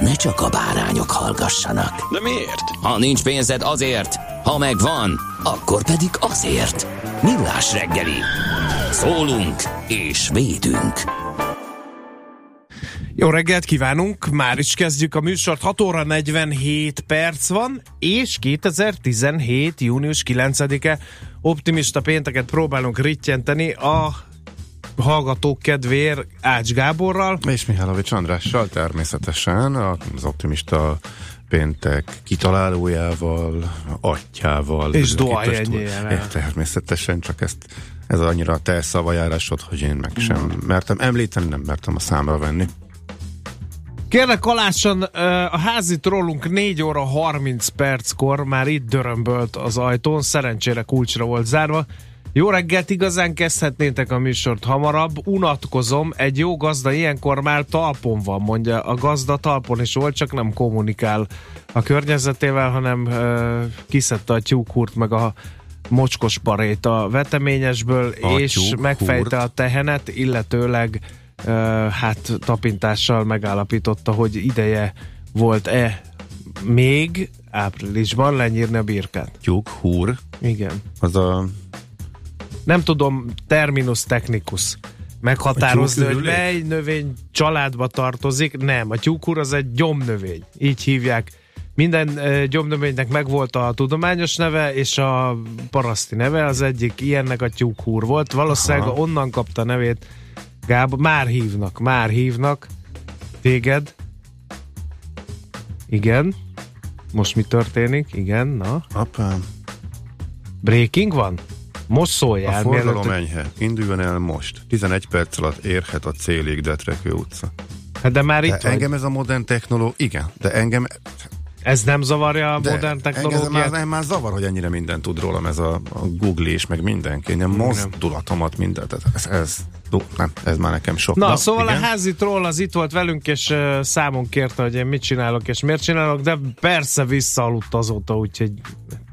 ne csak a bárányok hallgassanak. De miért? Ha nincs pénzed azért, ha megvan, akkor pedig azért. Millás reggeli. Szólunk és védünk. Jó reggelt kívánunk, már is kezdjük a műsort, 6 óra 47 perc van, és 2017. június 9-e optimista pénteket próbálunk rittyenteni a hallgatók kedvéért Ács Gáborral. És Mihálovics Andrással természetesen az optimista péntek kitalálójával, atyával. És dohányjel. Természetesen, csak ezt ez annyira a te szavajárásod, hogy én meg sem mertem említeni, nem mertem a számra venni. Kérlek alássan, a házi trollunk 4 óra 30 perckor már itt dörömbölt az ajtón, szerencsére kulcsra volt zárva. Jó reggelt, igazán kezdhetnétek a műsort hamarabb. Unatkozom, egy jó gazda ilyenkor már talpon van, mondja. A gazda talpon is volt, csak nem kommunikál a környezetével, hanem uh, kiszedte a tyúkhurt meg a mocskos parét a veteményesből, a és megfejte a tehenet, illetőleg uh, hát tapintással megállapította, hogy ideje volt-e még áprilisban lenyírni a birkát. Tyúkhúr? Igen. Az a nem tudom, terminus technicus meghatározni, hogy mely növény családba tartozik. Nem, a tyúkur az egy gyomnövény. Így hívják. Minden gyomnövénynek megvolt a tudományos neve, és a paraszti neve, az egyik ilyennek a tyúkhúr volt. Valószínűleg Aha. onnan kapta nevét Gábor. Már hívnak, már hívnak téged. Igen. Most mi történik? Igen, na. Apám. Breaking van? Most szóljál. A forgalom mielőtt... enyhe. Induljon el most. 11 perc alatt érhet a célig Detrekő utca. Hát de már de itt engem vagy. ez a modern technológia, igen, de engem... Ez nem zavarja a de modern technológiát? Már, már zavar, hogy ennyire mindent tud rólam ez a, a Google és meg mindenki. Én mozdulatomat mindent. Ez, ez, nem, ez már nekem sok. Na, Na szóval igen? a házi troll az itt volt velünk, és uh, számon kérte, hogy én mit csinálok, és miért csinálok, de persze visszaaludt azóta, úgyhogy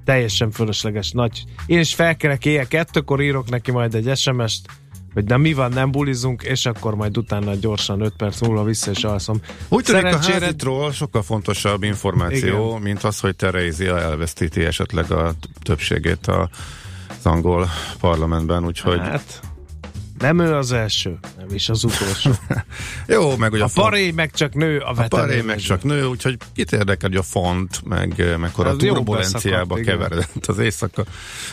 teljesen fölösleges nagy. Én is felkelek éjjel kettőkor írok neki majd egy SMS-t, hogy de mi van, nem bulizunk, és akkor majd utána gyorsan 5 perc múlva vissza és alszom. Úgy tűnik Szerencsére... a házitról sokkal fontosabb információ, Igen. mint az, hogy Terézia elvesztíti esetleg a többségét a az angol parlamentben, úgyhogy... Hát, nem ő az első, nem is az utolsó. Jó, meg ugye a, a paré meg csak nő, a, a paré meg csak nő, úgyhogy kit érdekel, hogy a font, meg mekkora turbulenciába keveredett az éjszaka.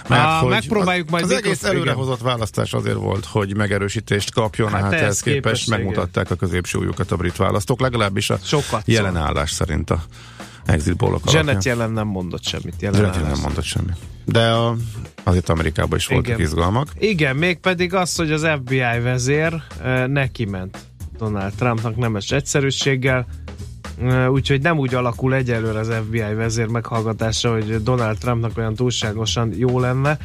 Mert Á, hogy megpróbáljuk majd az egész előrehozott választás azért volt, hogy megerősítést kapjon, hát, hát ehhez képest, megmutatták a középsúlyukat a brit választók, legalábbis a Sokat jelen állás szerint a exit pollok Janet jelen nem mondott semmit. Jelen Janet jelen nem mondott semmit. De a, azért Amerikában is voltak Igen. izgalmak. Igen, mégpedig az, hogy az FBI vezér neki ment Donald Trumpnak nemes egyszerűséggel, úgyhogy nem úgy alakul egyelőre az FBI vezér meghallgatása, hogy Donald Trumpnak olyan túlságosan jó lenne.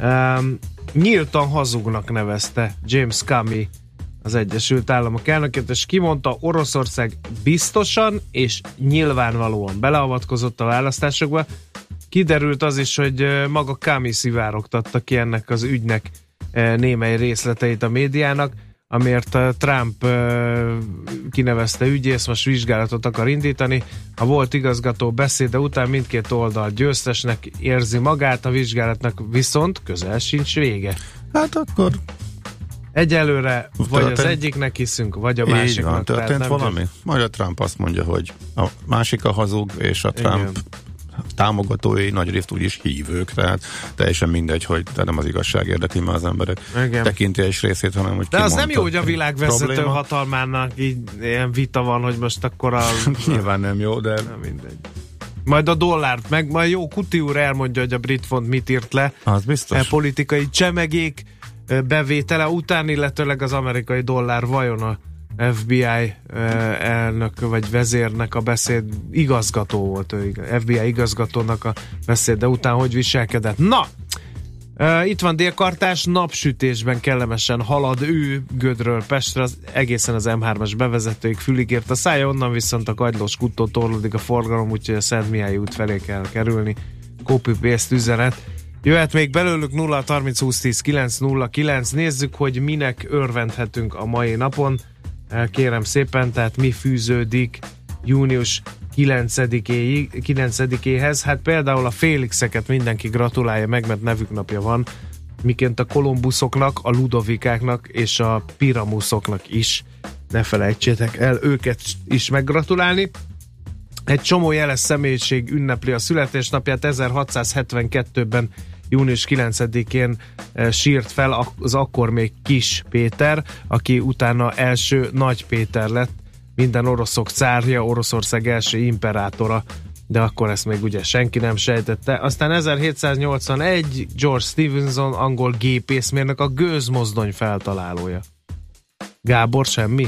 Um, nyíltan hazugnak nevezte James Comey az Egyesült Államok elnökét, és kimondta, Oroszország biztosan és nyilvánvalóan beleavatkozott a választásokba. Kiderült az is, hogy maga Kami szivárogtatta ki ennek az ügynek némely részleteit a médiának, amiért Trump kinevezte ügyész, most vizsgálatot akar indítani. A volt igazgató beszéde után mindkét oldal győztesnek érzi magát, a vizsgálatnak viszont közel sincs vége. Hát akkor Egyelőre vagy Történt- az egyiknek hiszünk, vagy a Így másiknak. van, tehát történt nem valami? Majd a Trump azt mondja, hogy a másik a hazug, és a Trump Igen. támogatói nagy részt úgyis hívők, tehát teljesen mindegy, hogy te nem az igazság érdekli már az emberek Igen. tekintélyes részét, hanem hogy De az nem jó, hogy a világvezető Probléma? hatalmának így ilyen vita van, hogy most akkor a... Nyilván nem jó, de Nem mindegy. Majd a dollárt, meg majd jó, Kuti úr elmondja, hogy a brit font mit írt le. az E biztos. politikai csemegék e, bevétele után, illetőleg az amerikai dollár vajon a FBI elnök vagy vezérnek a beszéd igazgató volt, ő, FBI igazgatónak a beszéd, de után hogy viselkedett. Na! Itt van délkartás, napsütésben kellemesen halad ő Gödről Pestre, az, egészen az M3-as bevezetőig fülig ért a szája, onnan viszont a kagylós kuttó torlódik a forgalom, úgyhogy a Szent Mihály út felé kell kerülni. Copy paste üzenet. Jöhet még belőlük 0 30 20 10 9 0 9. Nézzük, hogy minek örvendhetünk a mai napon. Eh, Kérem szépen, tehát mi fűződik június 9-éig, 9-éhez. Hát például a Félixeket mindenki gratulálja meg, mert nevük napja van. Miként a Kolumbuszoknak, a Ludovikáknak és a Piramuszoknak is. Ne felejtsétek el őket is meggratulálni. Egy csomó jeles személyiség ünnepli a születésnapját. 1672-ben június 9-én eh, sírt fel az akkor még kis Péter, aki utána első nagy Péter lett, minden oroszok cárja, Oroszország első imperátora, de akkor ezt még ugye senki nem sejtette. Aztán 1781 George Stevenson, angol gépészmérnök, a gőzmozdony feltalálója. Gábor, semmi?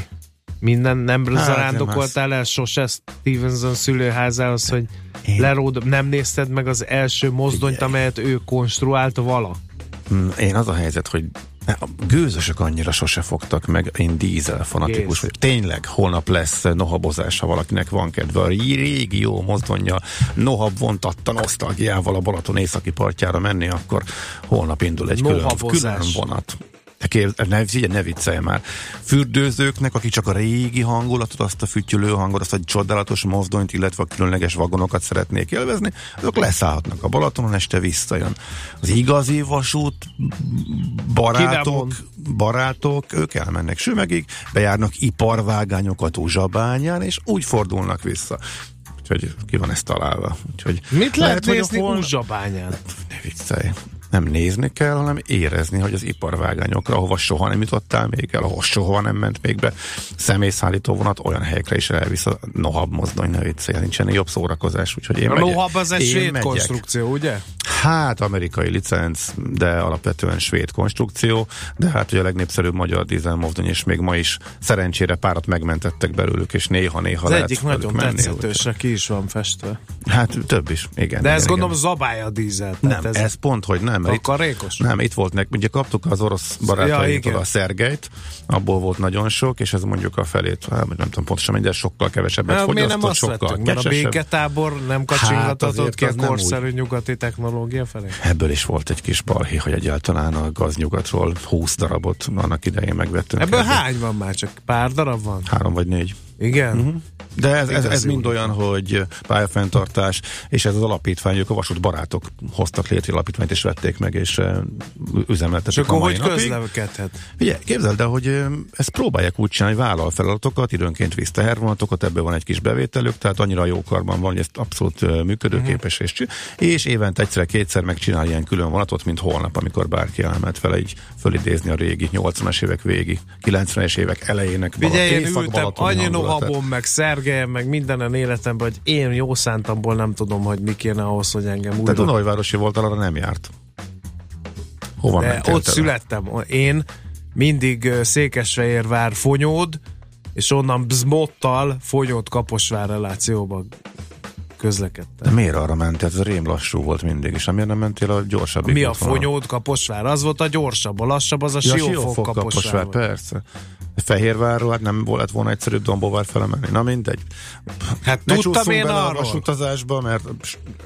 Minden nem Hát, zarándokoltál el sose Stevenson szülőházához, hogy Én- leród, nem nézted meg az első mozdonyt, Figyelj. amelyet ő konstruált vala? Mm, Én az a helyzet, hogy a gőzösök annyira sose fogtak meg, én dízel fanatikus Géz. vagyok. Tényleg holnap lesz nohabozás, ha valakinek van kedve. A régi jó mozdonja nohab vontatta nosztalgiával a Balaton északi partjára menni, akkor holnap indul egy külön, külön vonat. Képz- Ne, figyelj, ne viccelj már. Fürdőzőknek, akik csak a régi hangulatot, azt a fütyülő hangot, azt a csodálatos mozdonyt, illetve a különleges vagonokat szeretnék élvezni, azok leszállhatnak a Balatonon, este visszajön. Az igazi vasút barátok, barátok, ők elmennek Sümegig, bejárnak iparvágányokat Uzsabányán, és úgy fordulnak vissza. Úgyhogy ki van ezt találva. Úgyhogy Mit lehet, a nézni hol- Uzsabányán? ne viccelj. Nem nézni kell, hanem érezni, hogy az iparvágányokra, ahova soha nem jutottál még el, ahova soha nem ment még be személyszállító vonat, olyan helyekre is elvisz a nohab mozdony, ne viccelj, nincsen jobb szórakozás, úgyhogy én A megyek. Lohab az egy Én svéd megyek. konstrukció, ugye? Hát amerikai licenc, de alapvetően svéd konstrukció, de hát ugye a legnépszerűbb magyar dízelmozdony, és még ma is szerencsére párat megmentettek belőlük, és néha-néha Az lehet egyik nagyon menni, tetszetősre ki is van festve. Hát több is, igen. De igen, ez igen. gondolom zabálja a dízel. Nem, ez, ez pont, hogy nem. Mert itt-? Nem, itt volt nek, ugye kaptuk az orosz Ja, barátainktól igen. a Szergeit, abból volt nagyon sok, és ez mondjuk a felét, hát nem tudom pontosan, de sokkal kevesebbet Hát, nem fogyasztott, azt sokkal vettünk? Mert a béketábor nem Hát kacsingatott azért ki a nem korszerű nyugati technológia felé? Ebből is volt egy kis balhé, hogy egyáltalán a gaznyugatról 20 darabot annak idején megvettünk. Ebből Ebből hány van már? Csak pár darab van? Három vagy négy. Igen? Mhm. De ez, ez, ez mind olyan, hogy pályafenntartás, és ez az alapítvány, ők a vasút barátok hoztak létre alapítványt, és vették meg, és üzemeltetik És akkor hogy napig. közlekedhet? Ugye, képzeld el, hogy ezt próbálják úgy csinálni, vállal feladatokat, időnként visz tehervonatokat, ebből van egy kis bevételük, tehát annyira jó karban van, hogy ezt abszolút működőképes, és, csi- és évente egyszer-kétszer megcsinál ilyen külön vonatot, mint holnap, amikor bárki elment vele így fölidézni a régi 80-as évek végi, 90-es évek elejének Figyelj, én ültem annyi nohabom, meg szergelyen, meg mindenen életemben, hogy én jó szántamból nem tudom, hogy mi kéne ahhoz, hogy engem Te újra... Dunajvárosi volt, arra nem járt. Hova De ott te? születtem. Én mindig Székesfehérvár Fonyód, és onnan Bzmottal Fonyód Kaposvár relációba De közlekedtem. miért arra mentél? Ez rém lassú volt mindig, és miért nem mentél a gyorsabb Mi a Fonyód Kaposvár? Az volt a gyorsabb, a lassabb az a Ja, Siófok Siófok Kaposvár. Kaposvár, persze. Fehérvárról, hát nem volt volna egyszerűbb Dombóvár felemenni. Na mindegy. Hát Ne tudtam én bele a arról. vasutazásba, mert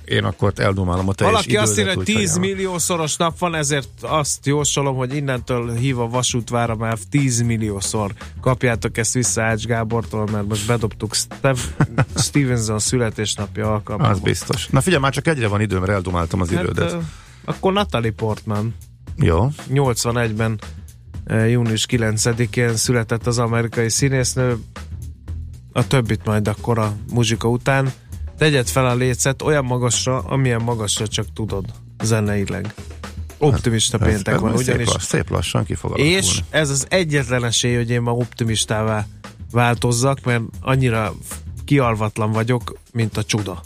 én akkor eldumálom a teljes Valaki azt írja, hogy úgyhogy 10 nem. milliószoros nap van, ezért azt jósolom, hogy innentől hív a vasútvára már 10 milliószor kapjátok ezt vissza Ács Gábortól, mert most bedobtuk Steve, Stevenson születésnapja alkalmából. Az biztos. Na figyelj, már csak egyre van időm, mert eldumáltam az Hát, idődet. akkor Natalie Portman Jó. 81-ben június 9-én született az amerikai színésznő, a többit majd akkor a muzsika után. Tegyed fel a lécet olyan magasra, amilyen magasra csak tudod zeneileg. Optimista Ez- péntek ez van, majd ugyanis. Szép, lass, szép lassan ki fog És ez az egyetlen esély, hogy én ma optimistává változzak, mert annyira kialvatlan vagyok, mint a csuda.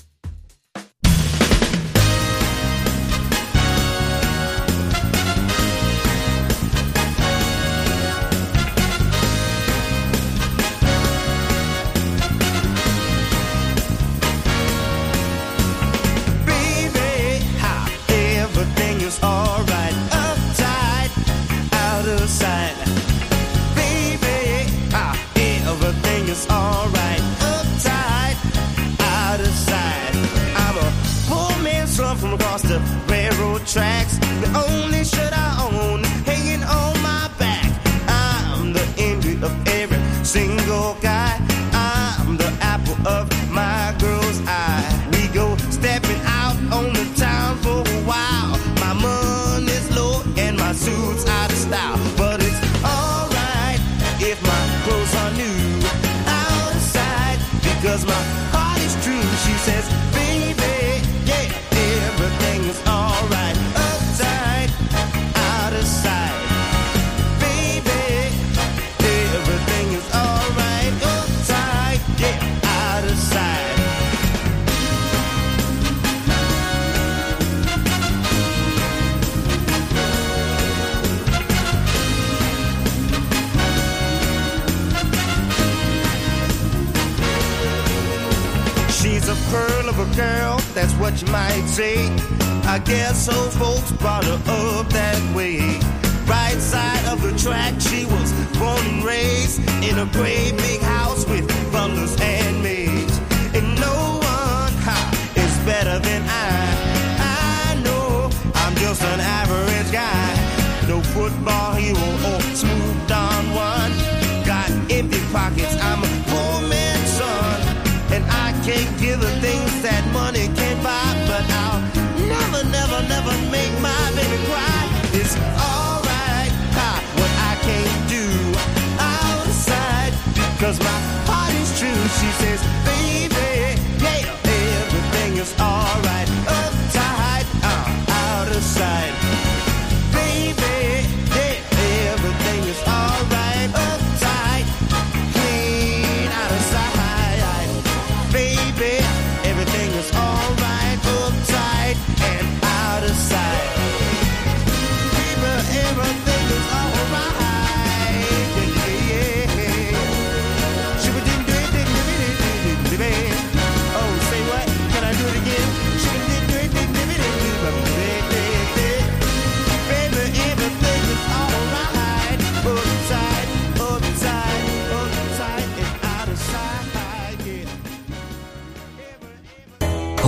Because my heart is true. She says,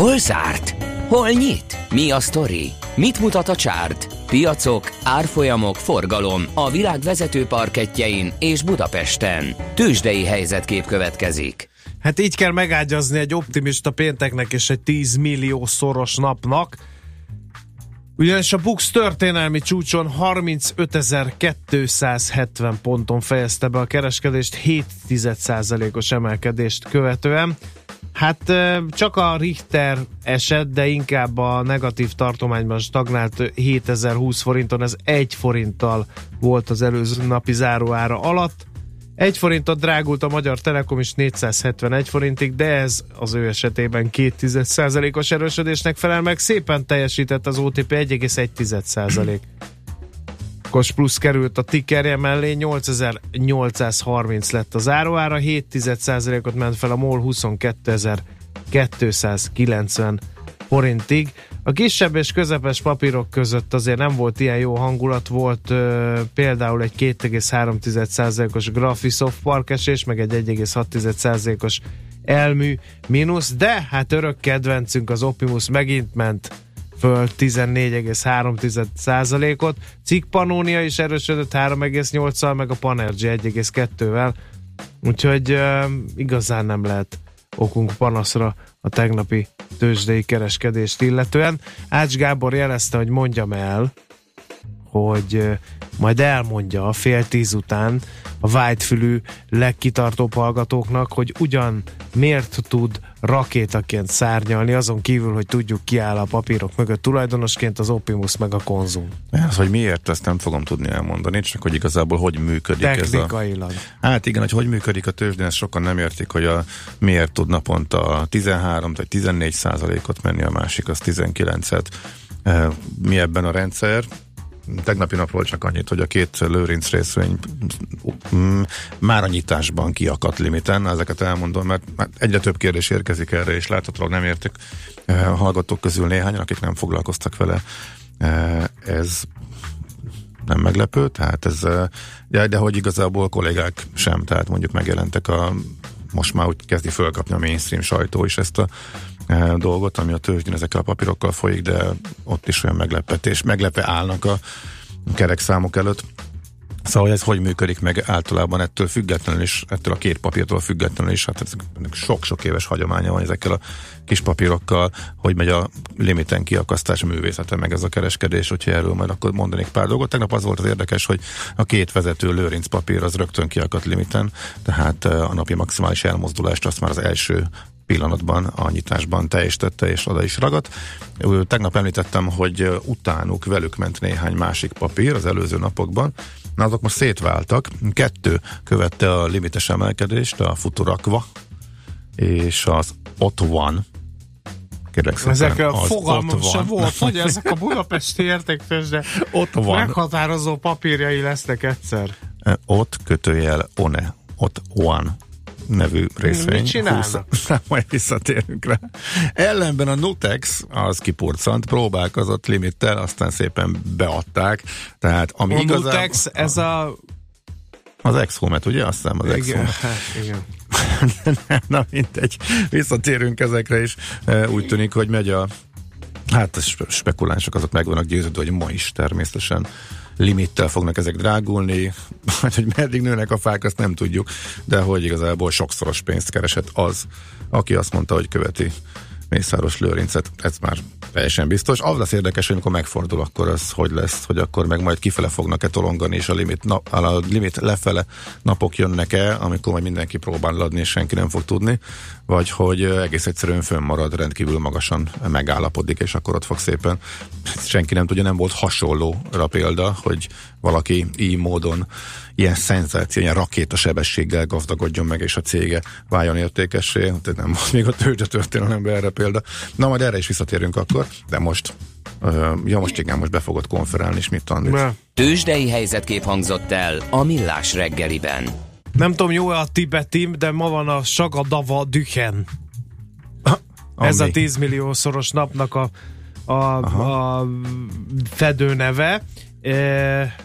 Hol zárt? Hol nyit? Mi a sztori? Mit mutat a csárt? Piacok, árfolyamok, forgalom a világ vezető parketjein és Budapesten. Tősdei helyzetkép következik. Hát így kell megágyazni egy optimista pénteknek és egy 10 millió szoros napnak. Ugyanis a Bux történelmi csúcson 35.270 ponton fejezte be a kereskedést 7,1%-os emelkedést követően. Hát csak a Richter eset, de inkább a negatív tartományban stagnált 7020 forinton, ez 1 forinttal volt az előző napi záróára alatt. Egy forintot drágult a Magyar Telekom is 471 forintig, de ez az ő esetében 2,1%-os erősödésnek felel meg. Szépen teljesített az OTP 1,1%. Kos plusz került a tickerje mellé, 8830 lett az áróára, 7,1%-ot ment fel a MOL 22.290 forintig. A kisebb és közepes papírok között azért nem volt ilyen jó hangulat, volt ö, például egy 2,3%-os Graphisoft parkesés, meg egy 1,6%-os elmű mínusz, de hát örök kedvencünk az Optimus megint ment föl 14,3%-ot. Cikk Pannonia is erősödött 3,8-al, meg a Panergy 1,2-vel. Úgyhogy uh, igazán nem lehet okunk panaszra a tegnapi tőzsdei kereskedést illetően. Ács Gábor jelezte, hogy mondjam el, hogy majd elmondja a fél tíz után a vágyfülű legkitartóbb hallgatóknak, hogy ugyan miért tud rakétaként szárnyalni, azon kívül, hogy tudjuk ki áll a papírok mögött tulajdonosként az Opimus meg a konzum. Ez, hogy miért, ezt nem fogom tudni elmondani, csak hogy igazából hogy működik ez a... Technikailag. Hát igen, hogy hogy működik a tőzsdén, ezt sokan nem értik, hogy a, miért tud naponta 13 vagy 14 százalékot menni, a másik az 19-et. E, Mi ebben a rendszer? Tegnapi napról csak annyit, hogy a két lőrinc részvény mm, már a nyitásban kiakadt limiten, ezeket elmondom, mert egyre több kérdés érkezik erre, és láthatóan nem értik e, a hallgatók közül néhányan, akik nem foglalkoztak vele. E, Ez nem meglepő, tehát ez, eh, de, de hogy igazából kollégák sem, tehát mondjuk megjelentek a, most már úgy kezdi fölkapni a mainstream sajtó is ezt a dolgot, ami a tőzsdén ezekkel a papírokkal folyik, de ott is olyan meglepetés, meglepve állnak a kerek számok előtt. Szóval ez hogy működik meg általában ettől függetlenül is, ettől a két papírtól függetlenül is, hát ez sok-sok éves hagyománya van ezekkel a kis papírokkal, hogy megy a limiten kiakasztás művészete, meg ez a kereskedés, hogyha erről majd akkor mondanék pár dolgot. Tegnap az volt az érdekes, hogy a két vezető lőrinc papír az rögtön kiakadt limiten, tehát eh, a napi maximális elmozdulást azt már az első pillanatban a nyitásban teljesítette és oda is ragadt. Tegnap említettem, hogy utánuk velük ment néhány másik papír az előző napokban, Na, azok most szétváltak. Kettő követte a limites emelkedést, a Futurakva és az Ott One. Kérlek szépen, Ezek a fogalmam sem volt, hogy ezek a budapesti értéktőzsde Ott van. meghatározó papírjai lesznek egyszer. Ott kötőjel One. Ott One nevű részvény. Mit csinálnak? 20 Majd visszatérünk rá. Ellenben a Nutex az kipurcant, próbálkozott limittel, aztán szépen beadták. Tehát ami A igazán... Nutex, ez a... Az Exhomet, ugye? Azt hiszem az Igen, Exhomet. hát, igen. Na mindegy, visszatérünk ezekre is. E, Úgy tűnik, hogy megy a hát a spe- spekulánsok azok meg vannak győződve, hogy ma is természetesen limittel fognak ezek drágulni, vagy hogy meddig nőnek a fák, azt nem tudjuk, de hogy igazából sokszoros pénzt keresett az, aki azt mondta, hogy követi Mészáros Lőrincet, ez már teljesen biztos. Az lesz érdekes, hogy amikor megfordul, akkor az hogy lesz, hogy akkor meg majd kifele fognak-e tolongani, és a limit, nap, a limit lefele napok jönnek-e, amikor majd mindenki próbál adni, és senki nem fog tudni, vagy hogy egész egyszerűen fönnmarad, rendkívül magasan megállapodik, és akkor ott fog szépen. Senki nem tudja, nem volt hasonlóra példa, hogy valaki így módon ilyen szenzáció, ilyen rakétasebességgel gazdagodjon meg, és a cége váljon értékessé. Tehát nem volt még a tőzsde történelemben erre példa. Na, majd erre is visszatérünk akkor, de most ja, most igen, most be fogod konferálni, és mit. Be. Tőzsdei helyzetkép hangzott el a Millás reggeliben. Nem tudom, jó-e a tibetim, de ma van a Sagadava Düchen. Ez a 10 milliószoros napnak a, a, a fedő neve. E,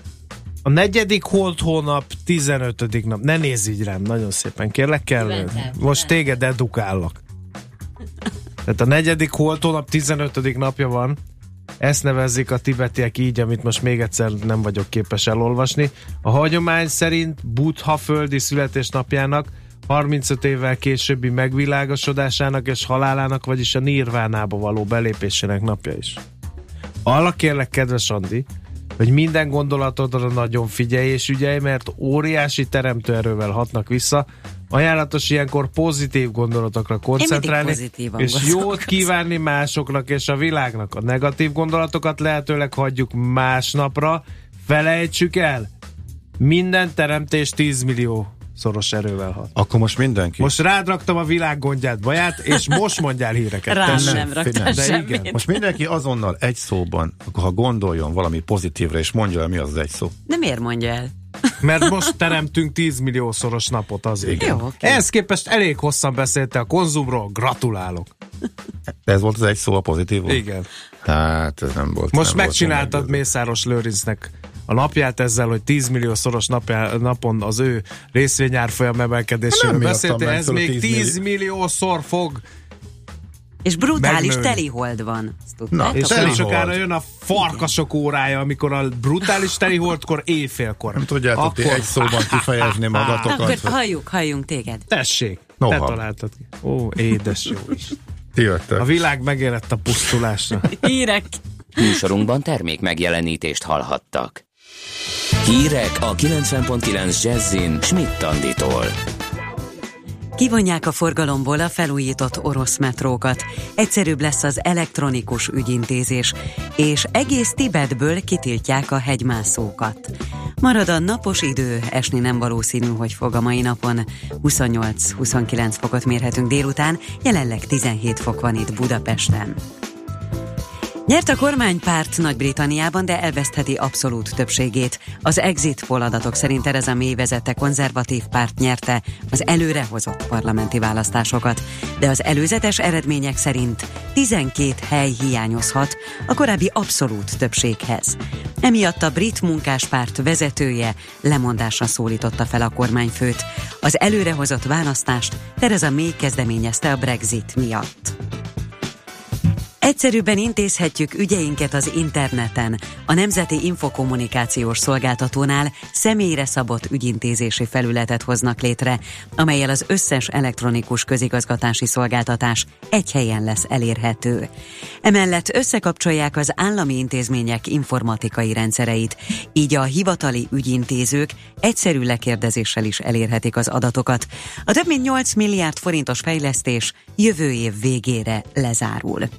a negyedik holt hónap, 15. nap. Ne nézz így rám, nagyon szépen kérlek, kell. Most téged edukállak. Tehát a negyedik holt hónap, 15. napja van. Ezt nevezik a tibetiek így, amit most még egyszer nem vagyok képes elolvasni. A hagyomány szerint Buddha földi születésnapjának 35 évvel későbbi megvilágosodásának és halálának, vagyis a nirvánába való belépésének napja is. Arra kérlek, kedves Andi, hogy minden gondolatodra nagyon figyelj és ügyelj, mert óriási teremtőerővel hatnak vissza. Ajánlatos ilyenkor pozitív gondolatokra koncentrálni, és jót kívánni másoknak és a világnak. A negatív gondolatokat lehetőleg hagyjuk másnapra, felejtsük el. Minden teremtés 10 millió szoros erővel hat. Akkor most mindenki. Most rád raktam a világ gondját, baját, és most mondjál híreket. Rám Tessék. nem raktál De semmit. igen. Most mindenki azonnal egy szóban, akkor ha gondoljon valami pozitívra, és mondja el, mi az az egy szó. De miért mondja el? Mert most teremtünk 10 millió szoros napot azért. Jó, oké. Ehhez képest elég hosszan beszélte a konzumról, gratulálok. Ez volt az egy szó a pozitív? Igen. Hát ez nem volt. Most nem megcsináltad volt Mészáros Lőrincnek a napját ezzel, hogy 10 millió szoros napjá, napon az ő részvényárfolyam emelkedéséről Nem beszéltél, ez még 10 10 milliószor fog, És brutális Megnőni. telihold van. Na, és nem sokára jön a farkasok órája, amikor a brutális teliholdkor éjfélkor. Nem tudjátok ti egy szóban kifejezni magatokat. Akkor halljunk, halljunk téged. Tessék, Noha. te találtad ki. Ó, édes jó is. Ti jöttek. A világ megérett a pusztulásra. Hírek. Műsorunkban termék megjelenítést hallhattak. Hírek a 90.9 Jazzin Schmidt Anditól. Kivonják a forgalomból a felújított orosz metrókat. Egyszerűbb lesz az elektronikus ügyintézés, és egész Tibetből kitiltják a hegymászókat. Marad a napos idő, esni nem valószínű, hogy fog a mai napon. 28-29 fokot mérhetünk délután, jelenleg 17 fok van itt Budapesten. Nyert a kormánypárt Nagy-Britanniában, de elvesztheti abszolút többségét. Az exit poll adatok szerint Tereza May vezette konzervatív párt nyerte az előrehozott parlamenti választásokat, de az előzetes eredmények szerint 12 hely hiányozhat a korábbi abszolút többséghez. Emiatt a brit munkáspárt vezetője lemondásra szólította fel a kormányfőt. Az előrehozott választást Tereza May kezdeményezte a Brexit miatt. Egyszerűbben intézhetjük ügyeinket az interneten. A Nemzeti Infokommunikációs Szolgáltatónál személyre szabott ügyintézési felületet hoznak létre, amelyel az összes elektronikus közigazgatási szolgáltatás egy helyen lesz elérhető. Emellett összekapcsolják az állami intézmények informatikai rendszereit, így a hivatali ügyintézők egyszerű lekérdezéssel is elérhetik az adatokat. A több mint 8 milliárd forintos fejlesztés jövő év végére lezárul.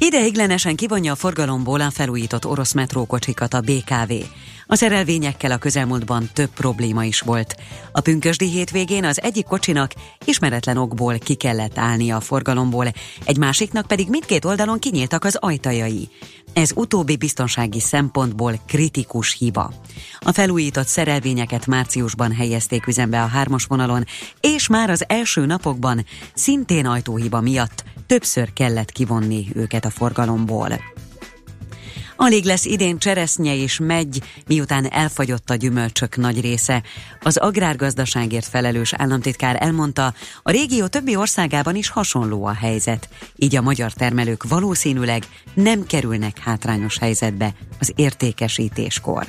Ideiglenesen kivonja a forgalomból a felújított orosz metrókocsikat a BKV. A szerelvényekkel a közelmúltban több probléma is volt. A pünkösdi hétvégén az egyik kocsinak ismeretlen okból ki kellett állnia a forgalomból, egy másiknak pedig mindkét oldalon kinyíltak az ajtajai. Ez utóbbi biztonsági szempontból kritikus hiba. A felújított szerelvényeket márciusban helyezték üzembe a hármas vonalon, és már az első napokban szintén ajtóhiba miatt többször kellett kivonni őket a forgalomból. Alig lesz idén cseresznye és megy, miután elfagyott a gyümölcsök nagy része. Az agrárgazdaságért felelős államtitkár elmondta, a régió többi országában is hasonló a helyzet, így a magyar termelők valószínűleg nem kerülnek hátrányos helyzetbe az értékesítéskor.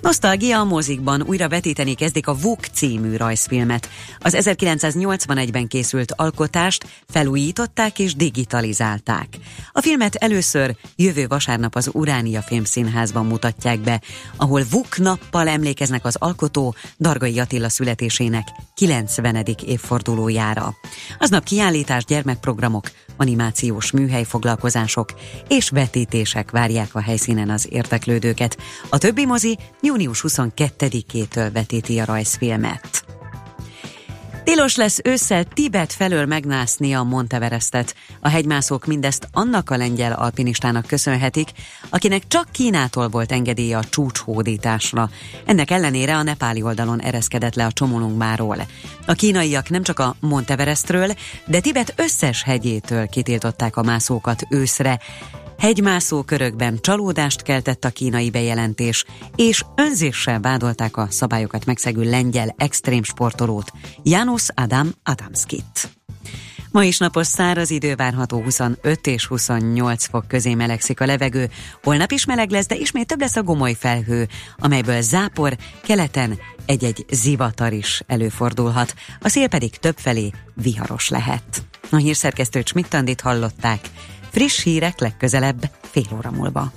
Nosztalgia a mozikban újra vetíteni kezdik a Vuk című rajzfilmet. Az 1981-ben készült alkotást felújították és digitalizálták. A filmet először jövő vasárnap az Uránia Filmszínházban mutatják be, ahol Vuk nappal emlékeznek az alkotó Dargai Attila születésének 90. évfordulójára. Aznap kiállítás, gyermekprogramok, animációs műhelyfoglalkozások és vetítések várják a helyszínen az érteklődőket. A többi mozi június 22-től vetíti a rajzfilmet. Tilos lesz ősszel Tibet felől megnászni a Monteverestet. A hegymászók mindezt annak a lengyel alpinistának köszönhetik, akinek csak Kínától volt engedélye a csúcshódításra. Ennek ellenére a nepáli oldalon ereszkedett le a Csomolungmáról. A kínaiak nem csak a Monteverestről, de Tibet összes hegyétől kitiltották a mászókat őszre, Hegymászó körökben csalódást keltett a kínai bejelentés, és önzéssel vádolták a szabályokat megszegő lengyel extrém sportolót, János Adam Adamskit. Ma is napos száraz idő várható 25 és 28 fok közé melegszik a levegő. Holnap is meleg lesz, de ismét több lesz a gomoly felhő, amelyből zápor, keleten egy-egy zivatar is előfordulhat. A szél pedig többfelé viharos lehet. A hírszerkesztő Csmittandit hallották. Friss hírek legközelebb fél óra múlva.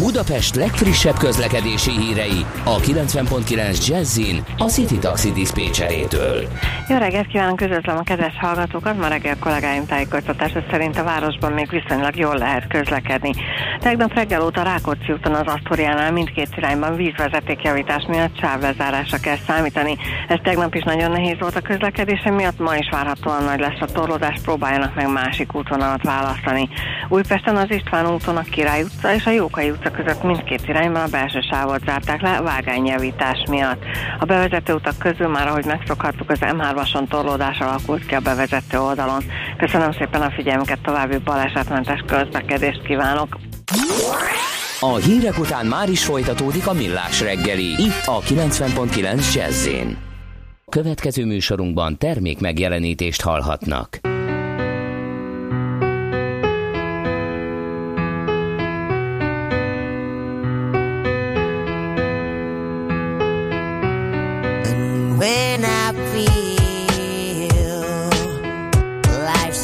Budapest legfrissebb közlekedési hírei a 90.9 Jazzin a City Taxi Dispécsejétől. Jó reggelt kívánok, közötlöm a kedves hallgatókat. Ma reggel kollégáim tájékoztatása szerint a városban még viszonylag jól lehet közlekedni. Tegnap reggel óta Rákóczi úton az Asztoriánál mindkét irányban vízvezetékjavítás miatt sávlezárásra kell számítani. Ez tegnap is nagyon nehéz volt a közlekedése miatt, ma is várhatóan nagy lesz a torlódás, próbáljanak meg másik útvonalat választani. Újpesten az István úton a Király utca és a Jókai utca között mindkét irányban a belső sávot zárták le vágányjavítás miatt. A bevezető utak közül már, ahogy megszokhattuk, az M3-ason torlódás alakult ki a bevezető oldalon. Köszönöm szépen a figyelmüket, további balesetmentes közlekedést kívánok! A hírek után már is folytatódik a millás reggeli, itt a 90.9 jazz Következő műsorunkban termék megjelenítést hallhatnak.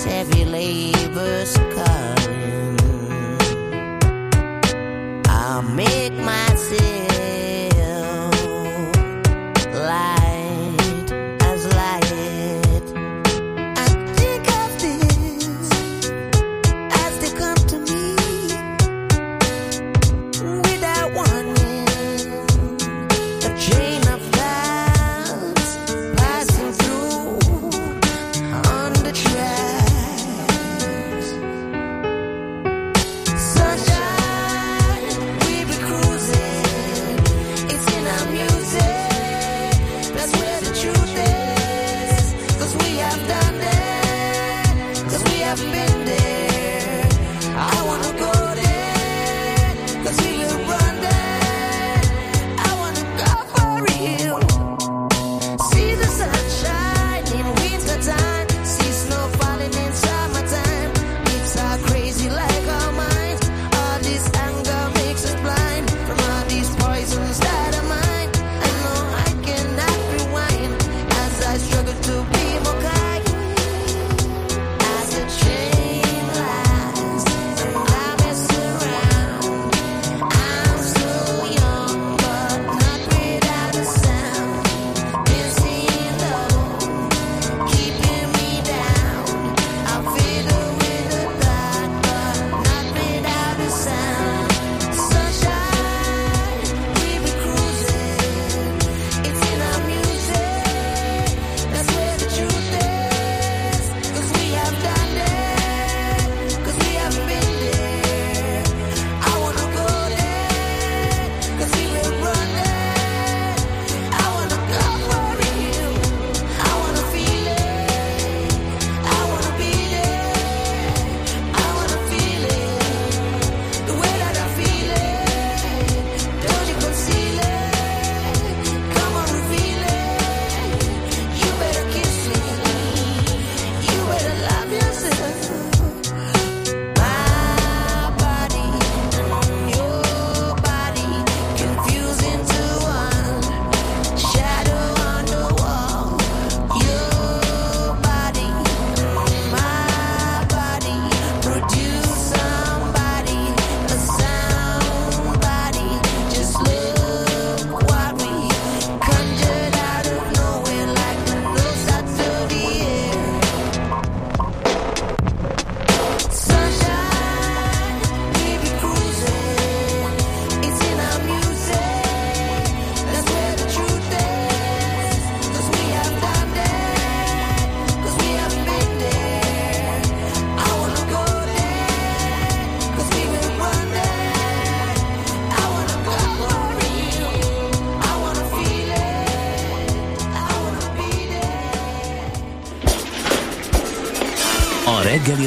Heavy labor's calling. I'll make my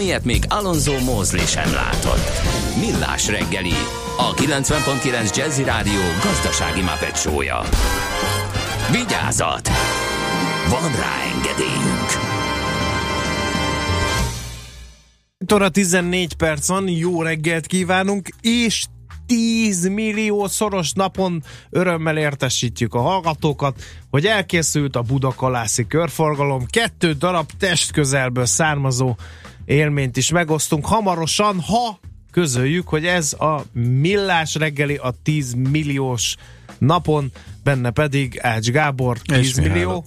amilyet még Alonso Mosley sem látott. Millás reggeli, a 90.9 Jazzy Rádió gazdasági mapetsója. Vigyázat! Van rá engedélyünk! Tora 14 perc van, jó reggelt kívánunk, és 10 millió szoros napon örömmel értesítjük a hallgatókat, hogy elkészült a Budakalászi körforgalom, kettő darab testközelből származó élményt is megosztunk hamarosan, ha közöljük, hogy ez a millás reggeli a 10 milliós napon, benne pedig Ács Gábor 10 És millió. Mihály.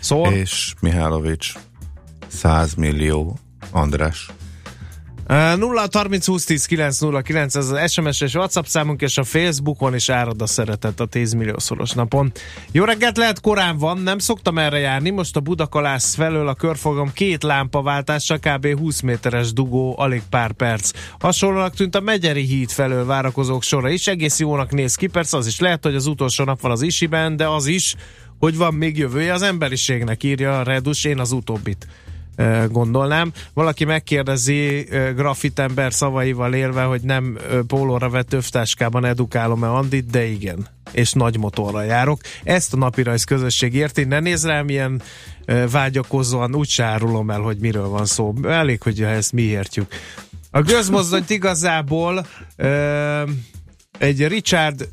Szól? És Mihálovics 100 millió András. Uh, 0 30 20 10 9 0 9 ez az SMS és WhatsApp számunk, és a Facebookon is árad a szeretet a 10 milliószoros napon. Jó reggelt, lehet korán van, nem szoktam erre járni, most a Budakalász felől a körfogom két lámpaváltása, kb. 20 méteres dugó, alig pár perc. Hasonlóan tűnt a Megyeri híd felől várakozók sora is, egész jónak néz ki, persze az is lehet, hogy az utolsó nap van az Isiben, de az is, hogy van még jövője az emberiségnek, írja a Redus, én az utóbbit gondolnám. Valaki megkérdezi grafitember szavaival élve, hogy nem pólóra vett övtáskában edukálom-e Andit, de igen. És nagy motorra járok. Ezt a napirajz közösség érti, ne nézz rám ilyen vágyakozóan, úgy árulom el, hogy miről van szó. Elég, hogy ezt mi értjük. A gőzmozdonyt igazából egy Richard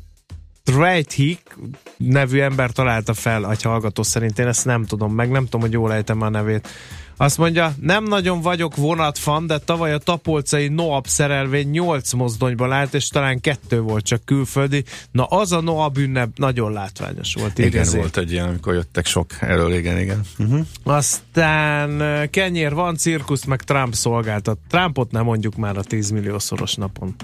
Treithick nevű ember találta fel, a hallgató szerint, én ezt nem tudom meg, nem tudom, hogy jól ejtem a nevét. Azt mondja, nem nagyon vagyok vonatfan, de tavaly a tapolcai Noab szerelvény 8 mozdonyban állt, és talán kettő volt csak külföldi. Na az a Noab ünnep nagyon látványos volt. Igen, Zé. volt egy ilyen, amikor jöttek sok erről, igen, igen. Uh-huh. Aztán kenyér van, cirkusz, meg Trump szolgáltat. Trumpot nem mondjuk már a 10 milliószoros napon.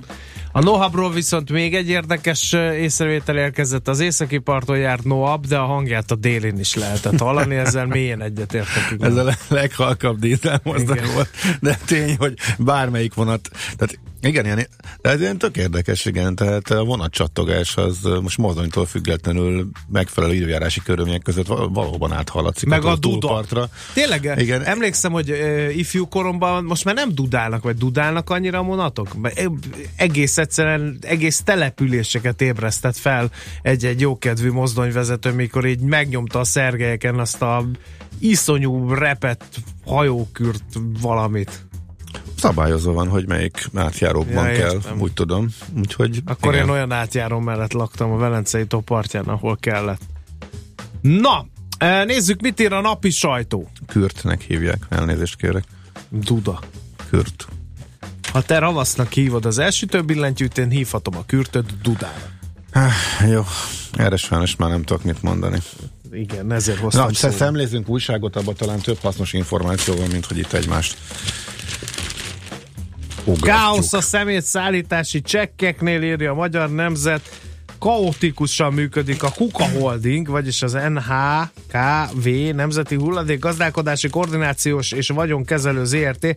A Nohabról viszont még egy érdekes észrevétel érkezett. Az északi parton járt Noab, de a hangját a délén is lehetett hallani, ezzel mélyen egyetértek. Ez a le- leghalkabb dízelmozdony volt, de tény, hogy bármelyik vonat, tehát igen, ilyen, de ez ilyen tök érdekes, igen, tehát a vonatcsattogás az most mozdonytól függetlenül megfelelő időjárási körülmények között val- valóban áthallatszik Meg a duda. túlpartra. Tényleg, Igen. Igen. emlékszem, hogy uh, ifjú koromban most már nem dudálnak, vagy dudálnak annyira a vonatok? E- Egész egyszerűen, egész településeket ébresztett fel egy-egy jókedvű mozdonyvezető, mikor így megnyomta a szergelyeken azt a iszonyú repett hajókürt valamit. Szabályozó van, hogy melyik átjárókban Ja, kell, értem. úgy tudom. Úgyhogy Akkor igen. én olyan átjáró mellett laktam a Velencei tó partján, ahol kellett. Na, eh, nézzük, mit ír a napi sajtó. Kürtnek hívják, elnézést kérek. Duda. Kürt. Ha te ravasznak hívod az elsütő billentyűt, én hívhatom a kürtöt Dudára. Ah, jó, erre sajnos már nem tudok mit mondani. Igen, ezért hoztam Na, szóba. se szemlézzünk újságot, abban talán több hasznos információ van, mint hogy itt egymást ugratjuk. Káosz a szemét szállítási csekkeknél írja a Magyar Nemzet. Kaotikusan működik a Kuka Holding, vagyis az NHKV Nemzeti Hulladék Gazdálkodási Koordinációs és Vagyonkezelő ZRT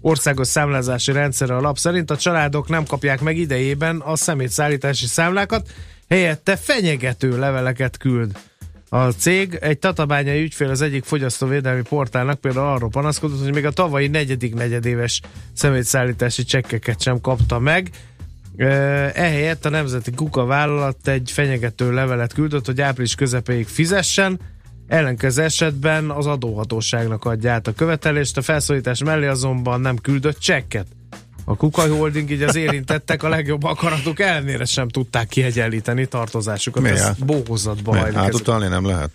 országos számlázási rendszere a lap szerint a családok nem kapják meg idejében a szemétszállítási számlákat, helyette fenyegető leveleket küld. A cég egy tatabányai ügyfél az egyik fogyasztóvédelmi portálnak például arról panaszkodott, hogy még a tavalyi negyedik negyedéves szemétszállítási csekkeket sem kapta meg. Ehelyett a Nemzeti Kuka vállalat egy fenyegető levelet küldött, hogy április közepéig fizessen, ellenkező esetben az adóhatóságnak adja át a követelést, a felszólítás mellé azonban nem küldött csekket. A Kuka Holding így az érintettek a legjobb akaratuk ellenére sem tudták kiegyenlíteni tartozásukat. Miért? Ez bóhozatba hajlik. ez- átutalni nem lehet?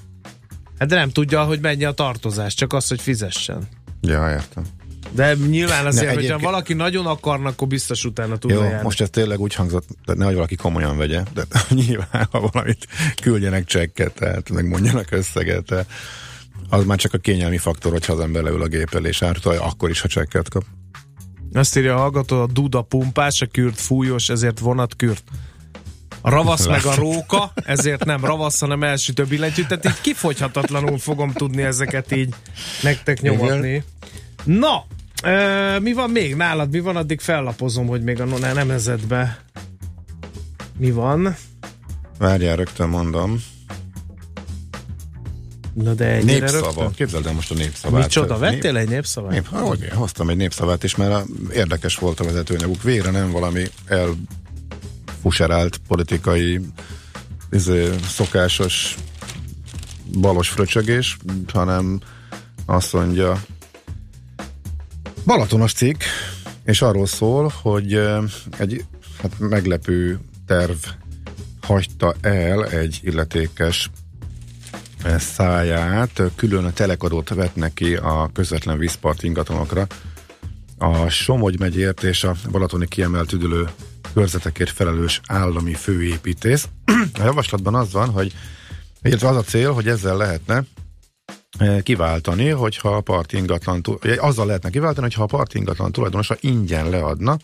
Hát de nem tudja, hogy mennyi a tartozás, csak az, hogy fizessen. Ja, értem. De nyilván azért, Ne, hogyha valaki nagyon akarna, akkor biztos utána tudja Jó, járni. most ez tényleg úgy hangzott, de nehogy valaki komolyan vegye, de nyilván, ha valamit küldjenek csekket, tehát megmondjanak összeget, de az már csak a kényelmi faktor, hogyha az ember leül a gép elé és átutalja, akkor is, ha csekket kap. Azt írja a hallgató, a duda pumpás, a kürt fújós, ezért vonat kürt. A ravasz meg a róka, ezért nem ravasz, hanem elsütő billentyű. Tehát így kifogyhatatlanul fogom tudni ezeket így nektek nyomatni. Na, ö, mi van még nálad? Mi van? Addig fellapozom, hogy még a no- nemezetbe mi van. Várjál, rögtön mondom. Na de ennyire Népszava. rögtön. Képzeld el most a népszavát. Micsoda, Nép- vettél egy népszavát? Nép, hogy hoztam egy népszavát is, mert a, érdekes volt a vezetőnyaguk. Végre nem valami elfuserált politikai izé, szokásos balos fröcsögés, hanem azt mondja Balatonos cikk, és arról szól, hogy egy hát meglepő terv hagyta el egy illetékes száját, külön telekadót vetnek ki a közvetlen vízpart ingatlanokra. A Somogy megyért és a Balatoni kiemelt üdülő körzetekért felelős állami főépítész. A javaslatban az van, hogy illetve az a cél, hogy ezzel lehetne eh, kiváltani, hogyha a parti ingatlan, azzal lehetne kiváltani, hogyha a parti ingatlan tulajdonosa ingyen leadna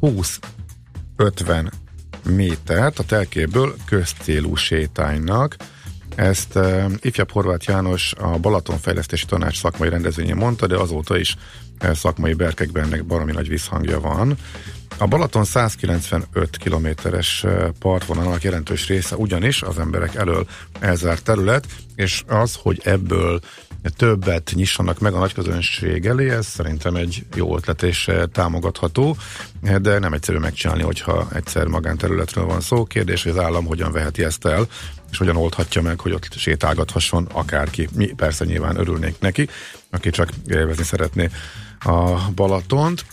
20-50 métert a telkéből közcélú sétánynak. Ezt uh, ifjabb Horváth János a Balatonfejlesztési Tanács szakmai rendezvényén mondta, de azóta is uh, szakmai berkekben ennek baromi nagy visszhangja van. A Balaton 195 kilométeres uh, partvonalnak jelentős része ugyanis az emberek elől elzárt terület, és az, hogy ebből többet nyissanak meg a nagyközönség elé, ez szerintem egy jó ötlet és eh, támogatható, de nem egyszerű megcsinálni, hogyha egyszer magánterületről van szó. Kérdés, hogy az állam hogyan veheti ezt el, és hogyan oldhatja meg, hogy ott sétálgathasson akárki. Mi persze nyilván örülnénk neki, aki csak élvezni szeretné a Balatont,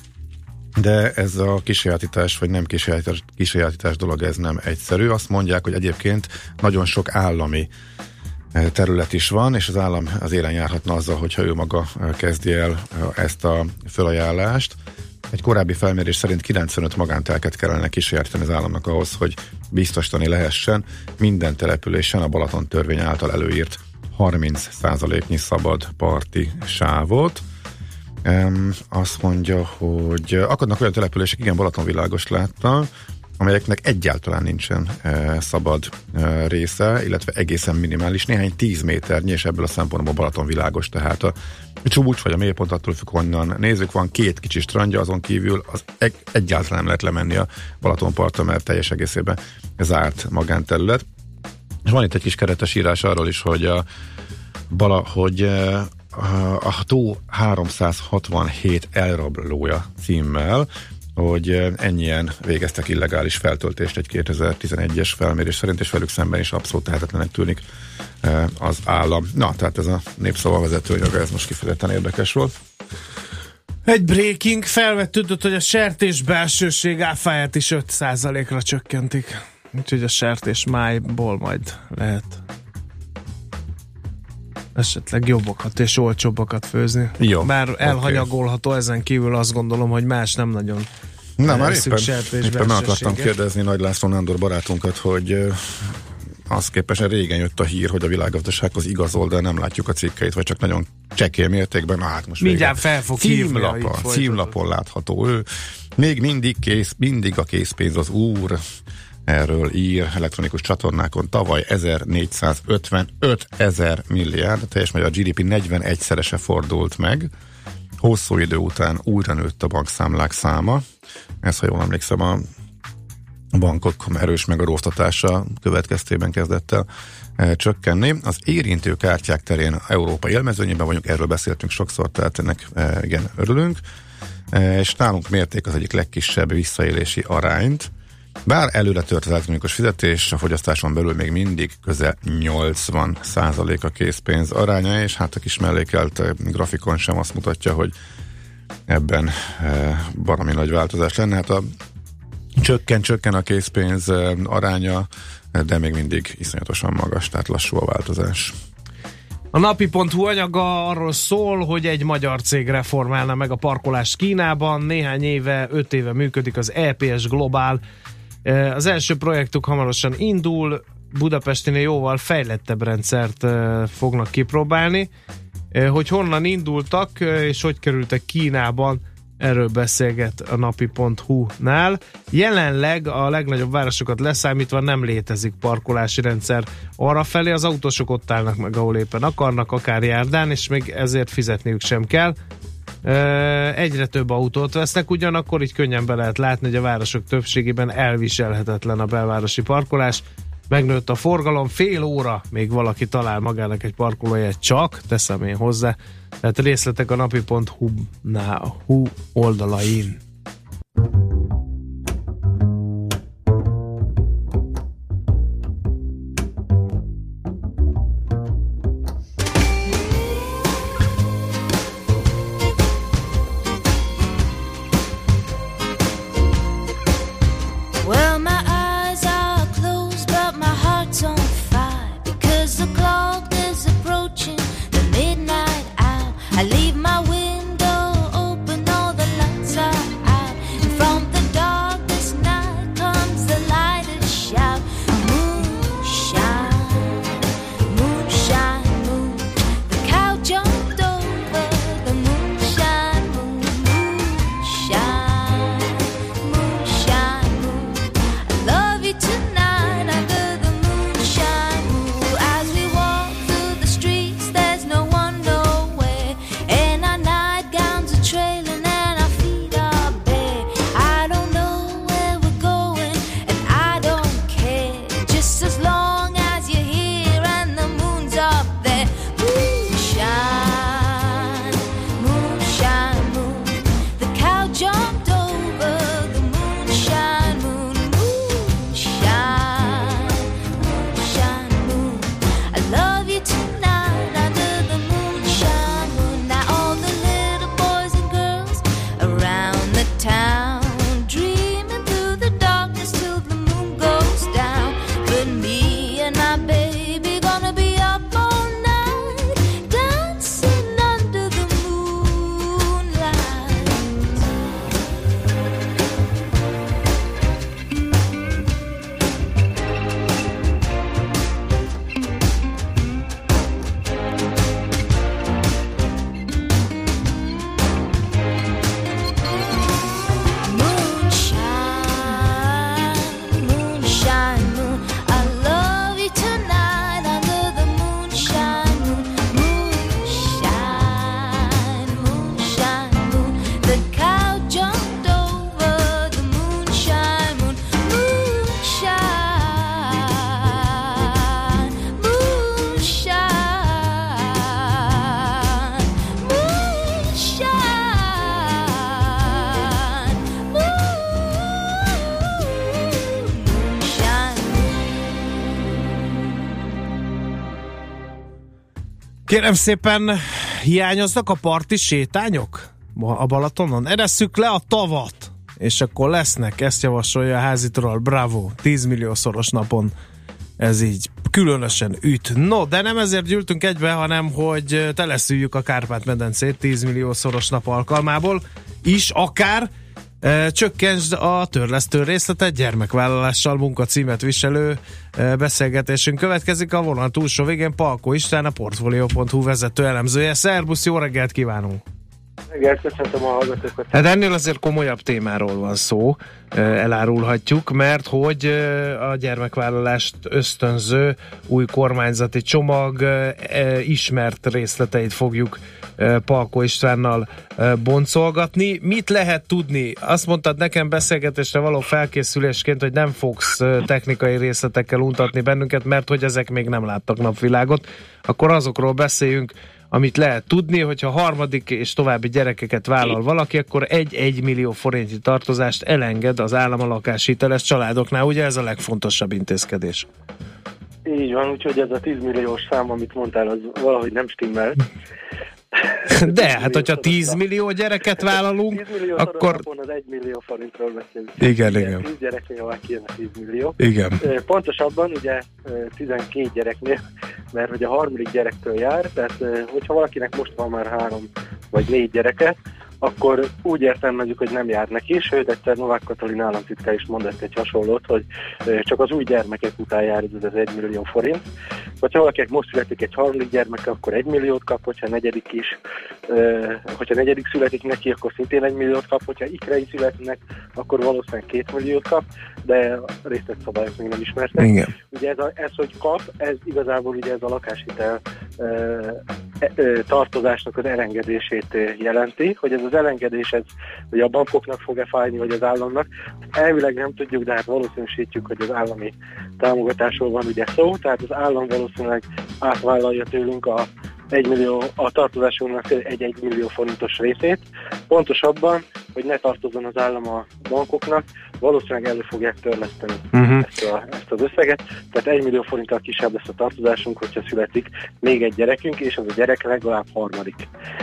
de ez a kisajátítás, vagy nem kisajátítás, kisajátítás dolog, ez nem egyszerű. Azt mondják, hogy egyébként nagyon sok állami terület is van, és az állam az élen járhatna azzal, hogyha ő maga kezdi el ezt a felajánlást. Egy korábbi felmérés szerint 95 magántelket kellene kísérteni az államnak ahhoz, hogy biztosítani lehessen minden településen a Balaton törvény által előírt 30%-nyi szabad parti sávot. Um, azt mondja, hogy akadnak olyan települések, igen, Balatonvilágos láttam, amelyeknek egyáltalán nincsen e, szabad e, része, illetve egészen minimális, néhány 10 méternyi, és ebből a szempontból Balaton világos, tehát a csúcs vagy a mélypont attól függ, honnan nézzük, van két kicsi strandja, azon kívül az egy, egyáltalán nem lehet lemenni a Balatonparton, mert teljes egészében zárt magánterület. És van itt egy kis keretes írás arról is, hogy a, bala, hogy e, a tó 367 elrablója címmel hogy eh, ennyien végeztek illegális feltöltést egy 2011-es felmérés szerint, és velük szemben is abszolút tehetetlenek tűnik eh, az állam. Na, tehát ez a népszava vezetőanyaga, ez most kifejezetten érdekes volt. Egy breaking felvetődött, hogy a sertés belsőség áfáját is 5%-ra csökkentik. Úgyhogy a sertés májból majd lehet esetleg jobbakat és olcsóbbakat főzni. Jó, Bár elhanyagolható ezen kívül azt gondolom, hogy más nem nagyon Na, már éppen, éppen meg akartam kérdezni Nagy László Nándor barátunkat, hogy az képest régen jött a hír, hogy a világgazdasághoz igazol, de nem látjuk a cikkeit, vagy csak nagyon csekély mértékben. Na, hát most Mindjárt fel fog folytatod. címlapon látható ő. Még mindig kész, mindig a készpénz az úr. Erről ír elektronikus csatornákon tavaly 1455 ezer milliárd, teljes magyar GDP 41-szerese fordult meg. Hosszú idő után újra nőtt a bankszámlák száma. Ez, ha jól emlékszem, a bankok erős megadóztatása következtében kezdett el e, csökkenni. Az érintő kártyák terén Európa élmezőnyében vagyunk, erről beszéltünk sokszor, tehát ennek e, igen, örülünk. E, és nálunk mérték az egyik legkisebb visszaélési arányt. Bár előre tört az elektronikus fizetés, a fogyasztáson belül még mindig közel 80 a készpénz aránya, és hát a kis mellékelt e, grafikon sem azt mutatja, hogy ebben e, baromi nagy változás lenne. Hát a csökken, csökken a készpénz eh, aránya, eh, de még mindig iszonyatosan magas, tehát lassú a változás. A napi.hu anyaga arról szól, hogy egy magyar cég reformálna meg a parkolást Kínában. Néhány éve, öt éve működik az EPS Global. Az első projektük hamarosan indul, Budapestinél jóval fejlettebb rendszert fognak kipróbálni. Hogy honnan indultak, és hogy kerültek Kínában, erről beszélget a napi.hu-nál. Jelenleg a legnagyobb városokat leszámítva nem létezik parkolási rendszer arra felé, az autósok ott állnak meg, ahol éppen akarnak, akár járdán, és még ezért fizetniük sem kell. Egyre több autót vesznek, ugyanakkor így könnyen be lehet látni, hogy a városok többségében elviselhetetlen a belvárosi parkolás. Megnőtt a forgalom, fél óra, még valaki talál magának egy parkolóját csak, teszem én hozzá. Tehát részletek a napi.hu hu oldalain. Kérem szépen, hiányoznak a parti sétányok a Balatonon? Eresszük le a tavat, és akkor lesznek, ezt javasolja a házitról, bravo, 10 millió szoros napon ez így különösen üt. No, de nem ezért gyűltünk egybe, hanem hogy teleszüljük a Kárpát-medencét 10 millió szoros nap alkalmából is, akár csökkentsd a törlesztő részletet gyermekvállalással munkacímet viselő e, beszélgetésünk következik. A vonal túlsó végén Palkó István, a Portfolio.hu vezető elemzője. Szerbusz, jó reggelt kívánunk! Igen, köszöntöm a hallgatókat. Hát ennél azért komolyabb témáról van szó, elárulhatjuk, mert hogy a gyermekvállalást ösztönző új kormányzati csomag e, ismert részleteit fogjuk Palko Istvánnal boncolgatni. Mit lehet tudni? Azt mondtad nekem beszélgetésre való felkészülésként, hogy nem fogsz technikai részletekkel untatni bennünket, mert hogy ezek még nem láttak napvilágot. Akkor azokról beszéljünk, amit lehet tudni, hogyha harmadik és további gyerekeket vállal valaki, akkor egy-egy millió forintnyi tartozást elenged az állam a családoknál. Ugye ez a legfontosabb intézkedés. Így van, úgyhogy ez a 10 milliós szám, amit mondtál, az valahogy nem stimmel. De, hát hogyha 10 millió gyereket vállalunk, 10 millió akkor... az 1 millió forintról beszélünk. Igen, igen. 10 gyereknél már kijön a 10 millió. Igen. Pontosabban ugye ö, 12 gyereknél, mert hogy a harmadik gyerektől jár, tehát hogyha valakinek most van már három vagy négy gyereke, akkor úgy értelmezzük, hogy nem jár neki, sőt egyszer Novák Katalin államtitkár is mondott egy hasonlót, hogy csak az új gyermekek után jár ez az 1 millió forint. Vagy ha valakinek most születik egy harmadik gyermeke, akkor 1 milliót kap, hogyha negyedik is, hogyha negyedik születik neki, akkor szintén 1 milliót kap, hogyha ikrei születnek, akkor valószínűleg 2 milliót kap, de részletszabályok még nem ismertek. Igen. Ugye ez, a, ez, hogy kap, ez igazából ugye ez a lakáshitel ö, tartozásnak az elengedését jelenti, hogy ez az elengedés, ez, hogy a bankoknak fog-e fájni, vagy az államnak. Elvileg nem tudjuk, de hát valószínűsítjük, hogy az állami támogatásról van ugye szó, tehát az állam valószínűleg átvállalja tőlünk a 1 millió, a tartozásunknak egy 1 millió forintos részét. Pontosabban, hogy ne tartozzon az állam a bankoknak, valószínűleg elő fogják törleszteni Uh-huh. ezt, a, ezt az összeget. Tehát 1 millió forinttal kisebb lesz a tartozásunk, hogyha születik még egy gyerekünk, és az a gyerek legalább harmadik.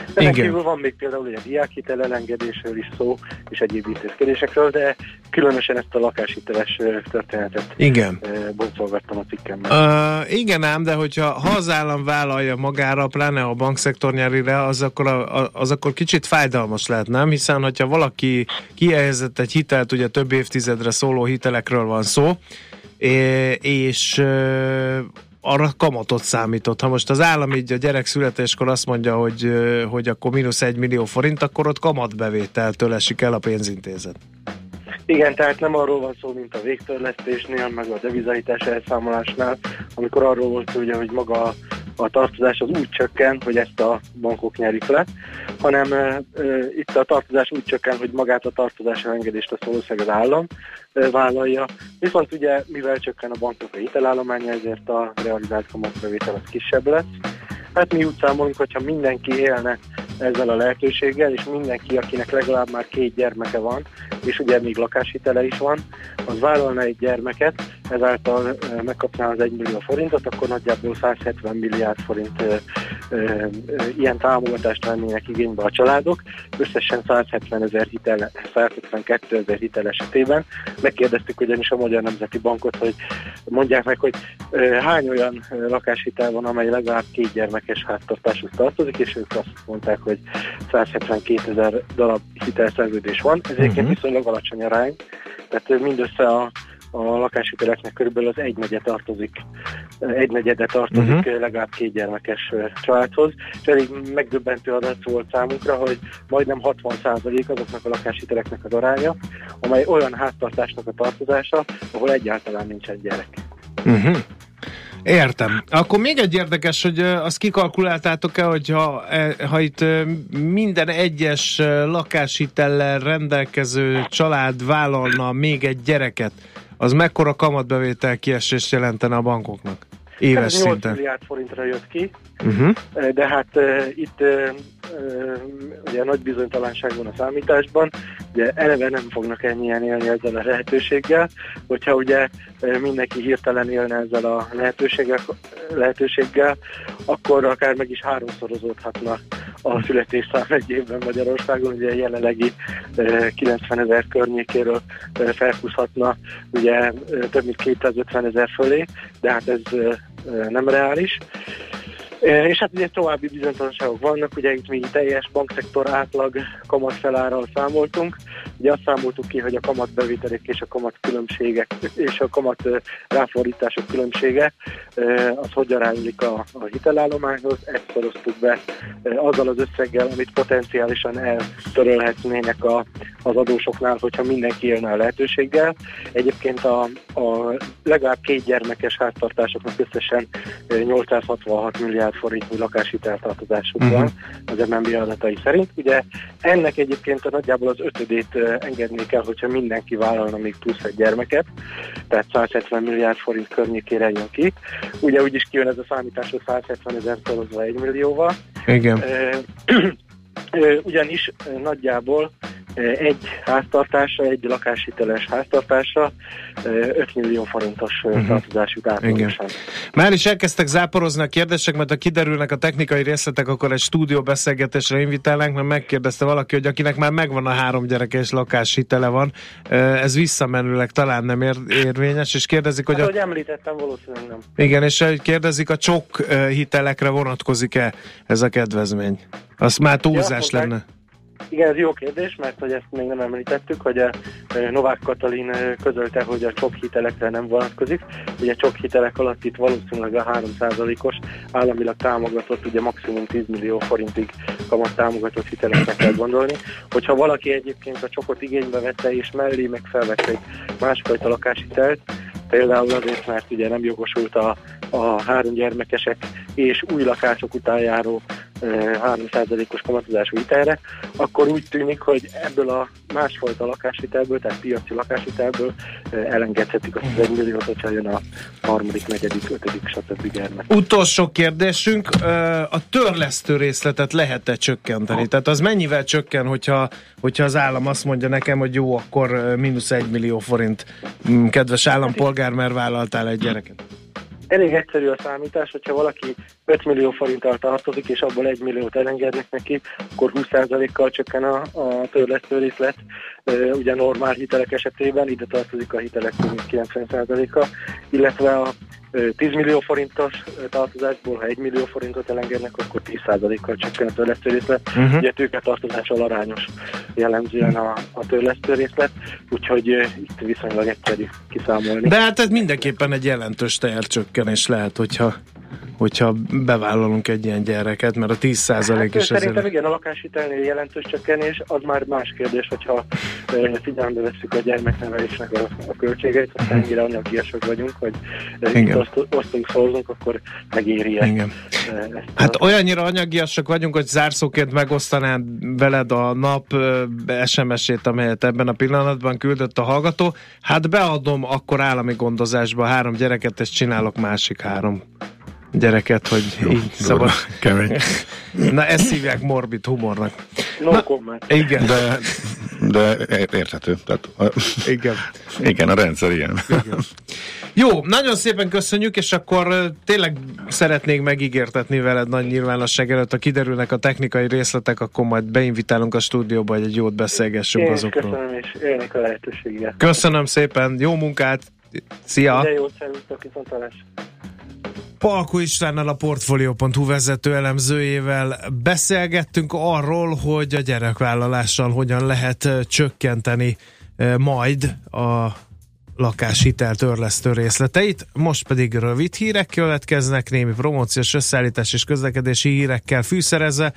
Ezen Igen. kívül van még például egy diákhitel elengedésről is szó, és egyéb intézkedésekről, de különösen ezt a lakáshiteles történetet Igen. boncolgattam a cikkemben. Uh, igen ám, de hogyha ha az állam vállalja magára, pláne a bankszektor nyeri le, az akkor, a, az akkor kicsit fájdalmas lehet, nem? Hiszen, hogyha valaki kihelyezett egy hitelt, ugye több évtizedre szóló hitelekről van szó, és arra kamatot számított. Ha most az állam így a gyerek születéskor azt mondja, hogy, hogy akkor mínusz egy millió forint, akkor ott kamatbevételtől esik el a pénzintézet. Igen, tehát nem arról van szó, mint a végtörlesztésnél, meg a devizahitás elszámolásnál, amikor arról volt szó, hogy maga a, tartozás az úgy csökken, hogy ezt a bankok nyerik le, hanem e, e, itt a tartozás úgy csökken, hogy magát a tartozás elengedést a valószínűleg az állam e, vállalja. Viszont ugye, mivel csökken a bankok a hitelállománya, ezért a realizált kamatbevétel az kisebb lesz. Hát mi úgy számolunk, hogyha mindenki élne ezzel a lehetőséggel, és mindenki, akinek legalább már két gyermeke van, és ugye még lakáshitele is van, az vállalna egy gyermeket, ezáltal ö, megkapná az 1 millió forintot, akkor nagyjából 170 milliárd forint ö, ilyen támogatást vennének igénybe a családok, összesen 170 ezer hitel, 172 ezer hitel esetében. Megkérdeztük ugyanis a Magyar Nemzeti Bankot, hogy mondják meg, hogy hány olyan lakáshitel van, amely legalább két gyermekes háztartáshoz tartozik, és ők azt mondták, hogy 172 ezer darab hitelszerződés van. Ez egyébként Mhm. viszonylag alacsony arány, tehát mindössze a a lakáshiteleknek körülbelül az egynegyed tartozik, egy negyede tartozik uh-huh. legalább két gyermekes családhoz, és elég megdöbbentő adat volt számunkra, hogy majdnem 60% azoknak a lakáshiteleknek az aránya, amely olyan háztartásnak a tartozása, ahol egyáltalán nincsen gyerek. Uh-huh. Értem. Akkor még egy érdekes, hogy azt kikalkuláltátok-e, hogy ha, e, ha itt minden egyes lakáshitellel rendelkező család vállalna még egy gyereket, az mekkora kamatbevétel kiesést jelentene a bankoknak? Éves Ez 8 szinten. milliárd forintra jött ki, Uh-huh. de hát uh, itt uh, ugye nagy bizonytalanság van a számításban, ugye eleve nem fognak ennyien élni ezzel a lehetőséggel, hogyha ugye mindenki hirtelen élne ezzel a lehetőséggel, lehetőséggel akkor akár meg is háromszorozódhatna a születésszám egy évben Magyarországon, ugye jelenlegi ö, 90 ezer környékéről felhúzhatna ugye több mint 250 ezer fölé, de hát ez nem reális. És hát ugye további bizonytalanságok vannak, ugye itt mi teljes bankszektor átlag kamatfelárral számoltunk. Ugye azt számoltuk ki, hogy a kamatbevételek és a kamat különbségek és a kamat ráfordítások különbsége az hogy aránylik a, a hitelállományhoz. Ezt szoroztuk be azzal az összeggel, amit potenciálisan eltörölhetnének a, az adósoknál, hogyha mindenki élne a lehetőséggel. Egyébként a, a legalább két gyermekes háztartásoknak összesen ö, 866 milliárd forintnyi lakáshiteltartozásuk Mhm. uh-huh. van az MNB adatai szerint. Ugye ennek egyébként a nagyjából az ötödét ö, engedni kell, hogyha mindenki vállalna még plusz egy gyermeket, tehát 170 milliárd forint környékére jön ki. Ugye úgyis kijön ez a számítás, hogy 170 ezer szorozva 1 millióval. Igen. Ugyanis nagyjából egy háztartásra, egy lakáshiteles háztartásra ö, 5 millió forintos uh-huh. tartozás jut átlagosan. Már is elkezdtek záporozni a kérdések, mert ha kiderülnek a technikai részletek, akkor egy stúdió beszélgetésre invitálnánk, mert megkérdezte valaki, hogy akinek már megvan a három gyereke és lakáshitele van, ez visszamenőleg talán nem ér, érvényes, és kérdezik, hogy Hát, a, ahogy említettem, valószínűleg nem. igen, és hogy kérdezik, a csok hitelekre vonatkozik-e ez a kedvezmény? Az már túlzás mondták, lenne. Igen, ez jó kérdés, mert hogy ezt még nem említettük, hogy a Novák Katalin közölte, hogy a csok hitelekre nem vonatkozik. Ugye csok hitelek alatt itt valószínűleg a 3%-os államilag támogatott, ugye maximum 10 millió forintig kamat támogatott hitelekre kell gondolni. Hogyha valaki egyébként a csokot igénybe vette és mellé meg felvette egy másfajta lakáshitelt, például azért, mert ugye nem jogosult a, a három gyermekesek és új lakások után járó 3%-os kamatozású hitelre, akkor úgy tűnik, hogy ebből a másfajta lakáshitelből, tehát piaci lakáshitelből elengedhetik a 11 milliót, hogyha jön a harmadik, negyedik, ötödik, stb. gyermek. Utolsó kérdésünk, a törlesztő részletet lehet-e csökkenteni? Tehát az mennyivel csökken, hogyha, hogyha az állam azt mondja nekem, hogy jó, akkor mínusz egy millió forint, Mm, kedves állampolgár, mert vállaltál egy gyereket. Elég egyszerű a számítás, hogyha valaki 5 millió forinttal tartozik, és abból 1 milliót elengednek neki, akkor 20%-kal csökken a, a törlesztő részlet. Ugye normál hitelek esetében ide tartozik a hitelek több mint 90%-a, illetve a ö, 10 millió forintos tartozásból, ha 1 millió forintot elengednek, akkor 10%-kal csökken a törlesztő részlet. Mhm. Ugye tőketartozással arányos jellemzően a, a törlesztő részlet, úgyhogy ö, itt viszonylag egyszerű kiszámolni. De hát ez mindenképpen egy jelentős tehercsökkenés lehet, hogyha, hogyha bevállalunk egy ilyen gyereket, mert a 10% Hát, is szerintem azért... igen, a lakáshitelnél jelentős csökkenés, az már más kérdés, hogyha figyelembe vesszük a gyermeknevelésnek a, a költségeit, ha ennyire anyagiasak vagyunk, hogy Igen. itt oszt, osztunk, szorzunk, akkor megéri -e, Igen. ezt Hát a- olyannyira anyagiasak vagyunk, hogy zárszóként megosztanád veled a nap SMS-ét, amelyet ebben a pillanatban küldött a hallgató. Hát beadom akkor állami gondozásba három gyereket, és csinálok másik három gyereket, hogy így szabad. Kemény. Na ezt hívják morbid humornak. No comment. Igen, De, de érthető. Tehát, a, igen. igen, a rendszer ilyen. Jó, nagyon szépen köszönjük, és akkor tényleg szeretnék megígértetni veled nagy nyilvánosság előtt, ha kiderülnek a technikai részletek, akkor majd beinvitálunk a stúdióba, hogy egy jót beszélgessünk Én azokról. köszönöm, és élnék a lehetőséggel. Köszönöm szépen, jó munkát, szia! De jó, szervusztok, viszontalás. Palko Istvánnal a Portfolio.hu vezető elemzőjével beszélgettünk arról, hogy a gyerekvállalással hogyan lehet csökkenteni majd a lakáshitel törlesztő részleteit. Most pedig rövid hírek következnek, némi promóciós összeállítás és közlekedési hírekkel fűszerezve.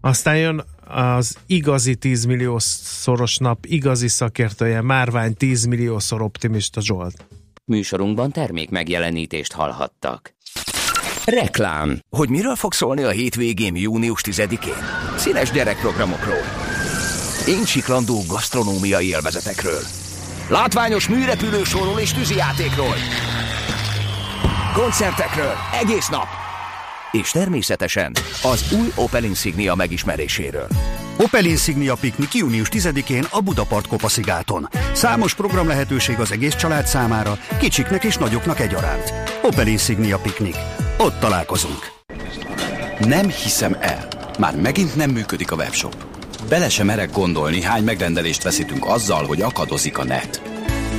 Aztán jön az igazi 10 millió szoros nap igazi szakértője, Márvány 10 milliószor optimista Zsolt. Műsorunkban termék megjelenítést hallhattak. Reklám. Hogy miről fog szólni a hétvégén június 10-én? Színes gyerekprogramokról. Éncsiklandó gasztronómiai élvezetekről. Látványos műrepülősóról és tűzijátékról. Koncertekről egész nap. és természetesen az új Opel Insignia megismeréséről. Opel Insignia piknik június 10-én a Budapart Kopaszigáton. Számos program lehetőség az egész család számára, kicsiknek és nagyoknak egyaránt. Opel Insignia piknik. Ott találkozunk. Nem hiszem el. Már megint nem működik a webshop. Bele sem merek gondolni, hány megrendelést veszítünk azzal, hogy akadozik a net.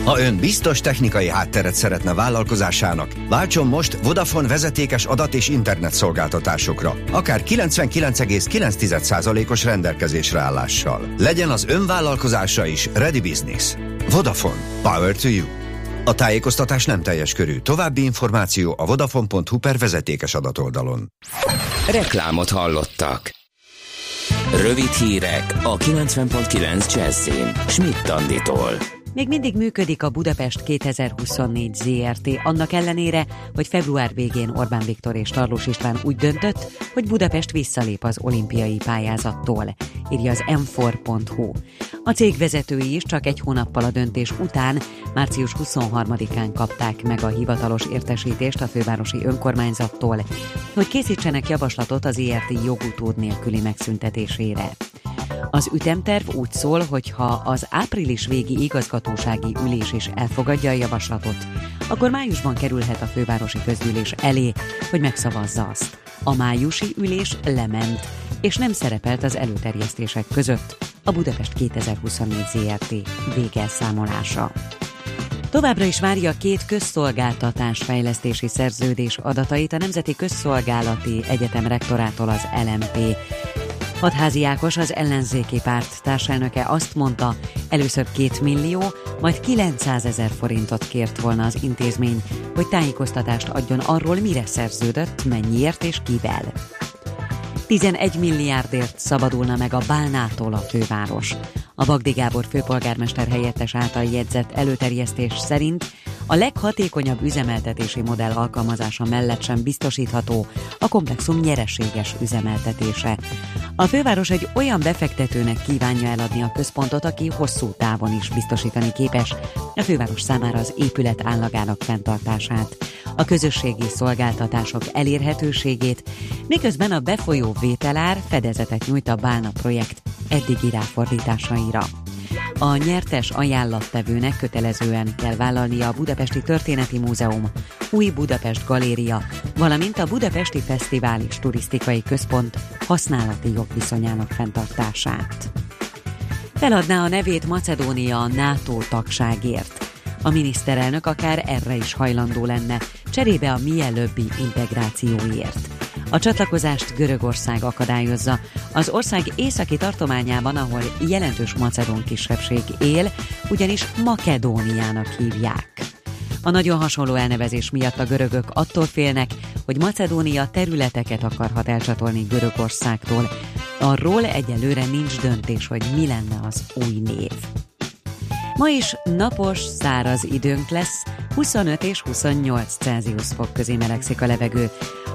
Ha ön biztos technikai hátteret szeretne vállalkozásának, váltson most Vodafone vezetékes adat és internet szolgáltatásokra, akár 99,9%-os rendelkezésre állással. Legyen az ön vállalkozása is Ready Business. Vodafone. Power to you. A tájékoztatás nem teljes körű. További információ a vodafone.hu per vezetékes adatoldalon. Reklámot hallottak. Rövid hírek a 90.9 Jazzin. Schmidt Anditól. Még mindig működik a Budapest 2024 ZRT, annak ellenére, hogy február végén Orbán Viktor és Tarlós István úgy döntött, hogy Budapest visszalép az olimpiai pályázattól, írja az m4.hu. A cég vezetői is csak egy hónappal a döntés után, március 23-án kapták meg a hivatalos értesítést a fővárosi önkormányzattól, hogy készítsenek javaslatot az IRT jogutód nélküli megszüntetésére. Az ütemterv úgy szól, hogy ha az április végi igazgatósági ülés is elfogadja a javaslatot, akkor májusban kerülhet a fővárosi közgyűlés elé, hogy megszavazza azt. A májusi ülés lement, és nem szerepelt az előterjesztések között a Budapest 2024 ZRT végelszámolása. Továbbra is várja két közszolgáltatás fejlesztési szerződés adatait a Nemzeti Közszolgálati Egyetem rektorától az LMP. Hadházi Ákos, az ellenzéki párt társelnöke azt mondta, először 2 millió, majd 900 ezer forintot kért volna az intézmény, hogy tájékoztatást adjon arról, mire szerződött, mennyiért és kivel. 11 milliárdért szabadulna meg a Bálnától a főváros. A Bagdi Gábor főpolgármester helyettes által jegyzett előterjesztés szerint a leghatékonyabb üzemeltetési modell alkalmazása mellett sem biztosítható a komplexum nyereséges üzemeltetése. A főváros egy olyan befektetőnek kívánja eladni a központot, aki hosszú távon is biztosítani képes a főváros számára az épület állagának fenntartását, a közösségi szolgáltatások elérhetőségét, miközben a befolyó vételár fedezetet nyújt a Bálna projekt eddigi ráfordításaira. A nyertes ajánlattevőnek kötelezően kell vállalnia a Budapesti Történeti Múzeum, Új Budapest Galéria, valamint a Budapesti Fesztivál és Turisztikai Központ használati jogviszonyának fenntartását. Feladná a nevét Macedónia NATO tagságért. A miniszterelnök akár erre is hajlandó lenne, cserébe a mielőbbi integrációért. A csatlakozást Görögország akadályozza. Az ország északi tartományában, ahol jelentős macedón kisebbség él, ugyanis Makedóniának hívják. A nagyon hasonló elnevezés miatt a görögök attól félnek, hogy Macedónia területeket akarhat elcsatolni Görögországtól. Arról egyelőre nincs döntés, hogy mi lenne az új név. Ma is napos, száraz időnk lesz, 25 és 28 Celsius fok közé melegszik a levegő.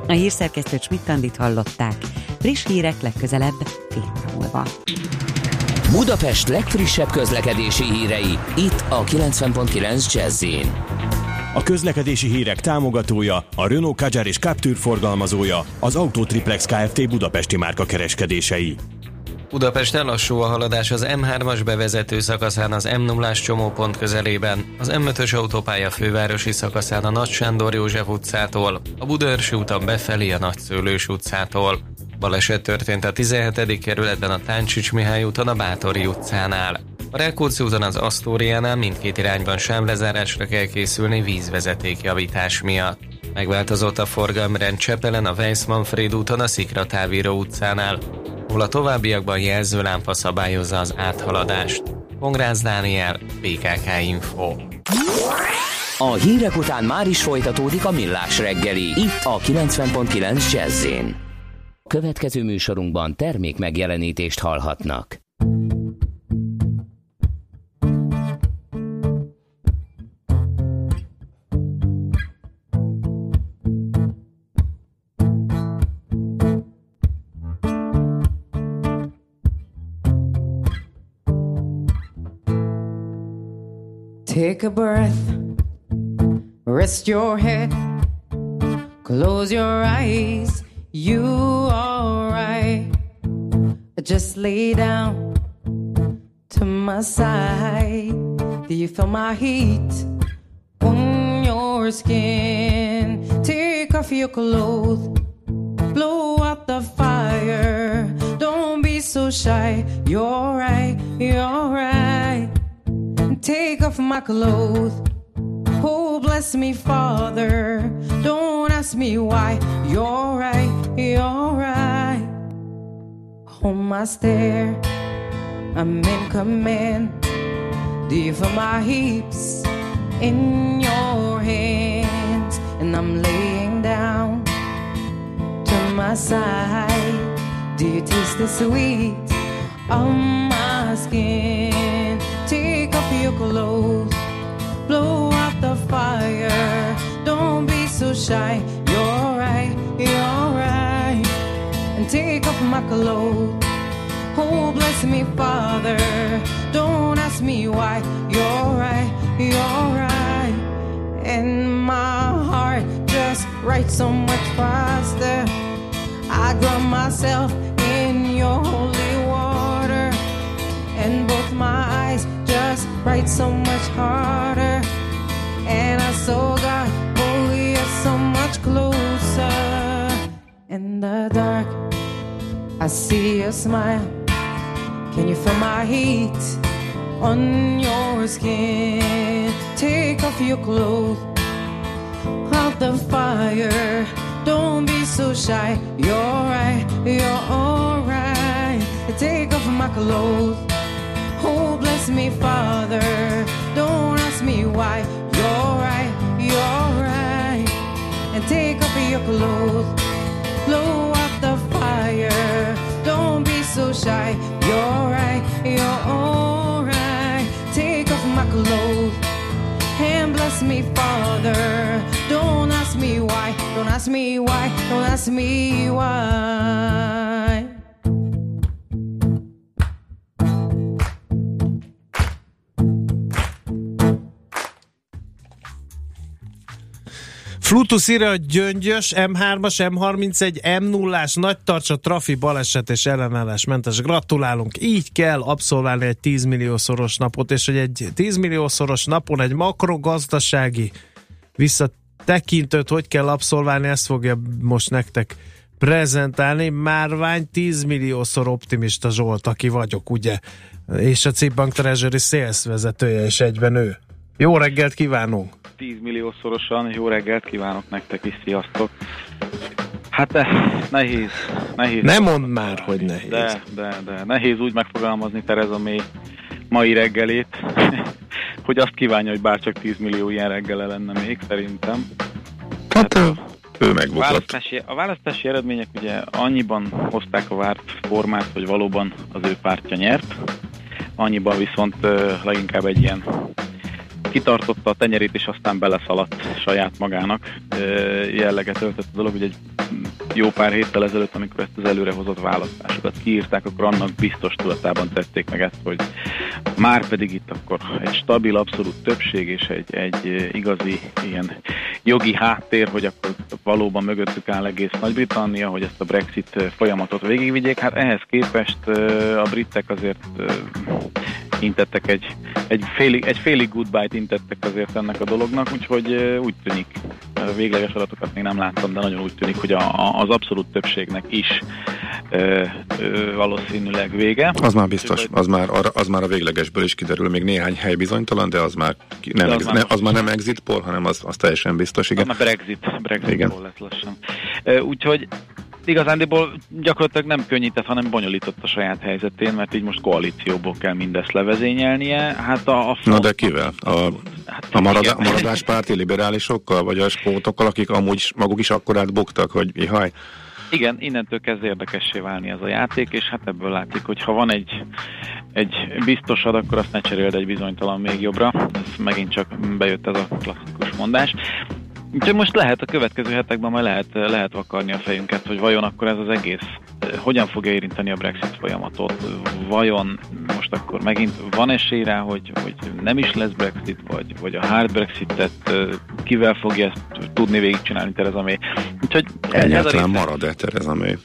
A hírszerkesztő Schmidt-Tandit hallották. Friss hírek legközelebb fél óra múlva. Budapest legfrissebb közlekedési hírei, itt a 90.9 jazz A közlekedési hírek támogatója, a Renault Kadjar és Captur forgalmazója, az Autotriplex Kft. Budapesti márka kereskedései. Budapesten lassú a haladás az M3-as bevezető szakaszán az m 0 csomópont közelében, az M5-ös autópálya fővárosi szakaszán a Nagy Sándor József utcától, a Budaörsi úton befelé a Nagyszőlős utcától. Baleset történt a 17. kerületben a Táncsics Mihály úton a Bátori utcánál. A Rákóczi úton az Asztóriánál mindkét irányban sávlezárásra kell készülni vízvezeték javítás miatt. Megváltozott a forgalmrend Csepelen a Weiss-Manfred úton a Szikratávíró utcánál, ahol a továbbiakban jelzőlámpa szabályozza az áthaladást. Pongrász Dániel, BKK Info. A hírek után már is folytatódik a millás reggeli, itt a 90.9 jazz Következő műsorunkban termék megjelenítést hallhatnak. Take a breath, rest your head, close your eyes. You're alright? Just lay down to my side. Do you feel my heat on your skin? Take off your clothes, blow out the fire. Don't be so shy. You're right, you're right. Take off my clothes. Oh, bless me, Father. Don't ask me why. You're right, you're right. Hold my stare. I'm in command. Feel my heaps in your hands? And I'm laying down to my side. Do you taste the sweet on my skin? Your clothes, blow out the fire. Don't be so shy. You're right, you're right. And take off my clothes. Oh, bless me, Father. Don't ask me why. You're right, you're right. And my heart just writes so much faster. I drown myself in your write so much harder. And I saw God, oh, we are so much closer. In the dark, I see your smile. Can you feel my heat on your skin? Take off your clothes, out the fire. Don't be so shy. You're right, you're alright. Take off my clothes. Bless me, Father. Don't ask me why. You're right, you're right. And take off your clothes. Blow out the fire. Don't be so shy. You're right, you're alright. Take off my clothes and bless me, Father. Don't ask me why, don't ask me why, don't ask me why. Flutus írja, hogy gyöngyös, M3-as, M31, M0-ás, nagy tartsa, trafi, baleset és ellenállás mentes. Gratulálunk, így kell abszolválni egy 10 milliószoros napot, és hogy egy 10 milliószoros napon egy makrogazdasági visszatekintőt hogy kell abszolválni, ezt fogja most nektek prezentálni. Márvány 10 milliószor optimista Zsolt, aki vagyok, ugye? És a Cipbank Treasury sales vezetője, és egyben ő. Jó reggelt kívánunk! 10 milliószorosan jó reggelt kívánok nektek is, sziasztok! Hát de nehéz, nehéz. Nem mondd már, hogy nehéz. De, de, de nehéz úgy megfogalmazni Tereza May mai reggelét, hogy azt kívánja, hogy bárcsak 10 millió ilyen reggele lenne még, szerintem. Hát ő A választási, a választási eredmények ugye annyiban hozták a várt formát, hogy valóban az ő pártja nyert, annyiban viszont ö, leginkább egy ilyen kitartotta a tenyerét, és aztán beleszaladt saját magának jelleget öltött a dolog, hogy egy jó pár héttel ezelőtt, amikor ezt az előrehozott választásokat kiírták, akkor annak biztos tudatában tették meg ezt, hogy már pedig itt akkor egy stabil, abszolút többség és egy, egy igazi ilyen jogi háttér, hogy akkor valóban mögöttük áll egész Nagy-Britannia, hogy ezt a Brexit folyamatot végigvigyék. Hát ehhez képest a britek azért intettek egy, egy, félig, egy félig goodbye-t intettek azért ennek a dolognak, úgyhogy úgy tűnik, végleges adatokat még nem láttam, de nagyon úgy tűnik, hogy a, a, az abszolút többségnek is ö, ö, valószínűleg vége. Az már biztos, az már, az már a véglegesből is kiderül, még néhány hely bizonytalan, de az már, nem, De az ex- már az már nem exit poll, hanem az, az teljesen biztos, igen. Az már Brexit, Brexit Igen. Lesz lassan. Úgyhogy igazándiból gyakorlatilag nem könnyített, hanem bonyolított a saját helyzetén, mert így most koalícióból kell mindezt levezényelnie. Hát a, a Na de kivel? A, igen. a maradáspárti liberálisokkal, vagy a skótokkal, akik amúgy maguk is akkorát buktak, hogy ihaj. Igen, innentől kezd érdekessé válni ez a játék, és hát ebből látszik, hogy ha van egy, egy biztosad, akkor azt ne cseréld egy bizonytalan még jobbra. Ez megint csak bejött ez a klasszikus mondás. Úgyhogy most lehet a következő hetekben majd lehet, lehet vakarni a fejünket, hogy vajon akkor ez az egész hogyan fogja érinteni a Brexit folyamatot, vajon most akkor megint van esély rá, hogy, hogy nem is lesz Brexit, vagy, vagy a hard Brexitet kivel fogja ezt tudni végigcsinálni Theresa May. Úgyhogy ez a Egyáltalán része- marad-e Tereza May?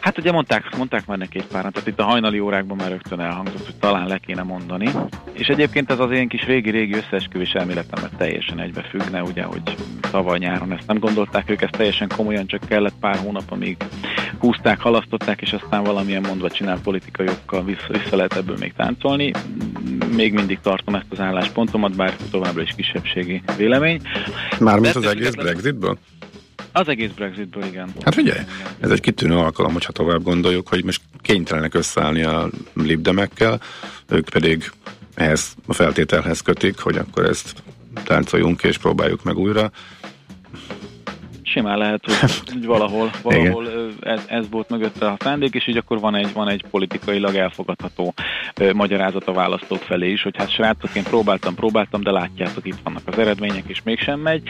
Hát ugye mondták, mondták már neki egy páran, tehát itt a hajnali órákban már rögtön elhangzott, hogy talán le kéne mondani. És egyébként ez az én kis régi-régi összeesküvés elméletemben teljesen egybefüggne, ugye, hogy tavaly nyáron ezt nem gondolták ők, ezt teljesen komolyan, csak kellett pár hónap, amíg húzták, halasztották, és aztán valamilyen mondva csinált politikai okkal vissza, vissza lehet ebből még táncolni. Még mindig tartom ezt az álláspontomat, bár továbbra is kisebbségi vélemény. Mármint az egész Brexitből? Az egész Brexitből, igen. Hát ugye, ez egy kitűnő alkalom, hogyha tovább gondoljuk, hogy most kénytelenek összeállni a libdemekkel, ők pedig ehhez a feltételhez kötik, hogy akkor ezt táncoljunk és próbáljuk meg újra. Simán lehet, hogy, hogy valahol, valahol ez, ez volt mögötte a szándék, és így akkor van egy, van egy politikailag elfogadható ö, magyarázat a választók felé is, hogy hát srácok, én próbáltam, próbáltam, de látjátok, itt vannak az eredmények, és mégsem megy.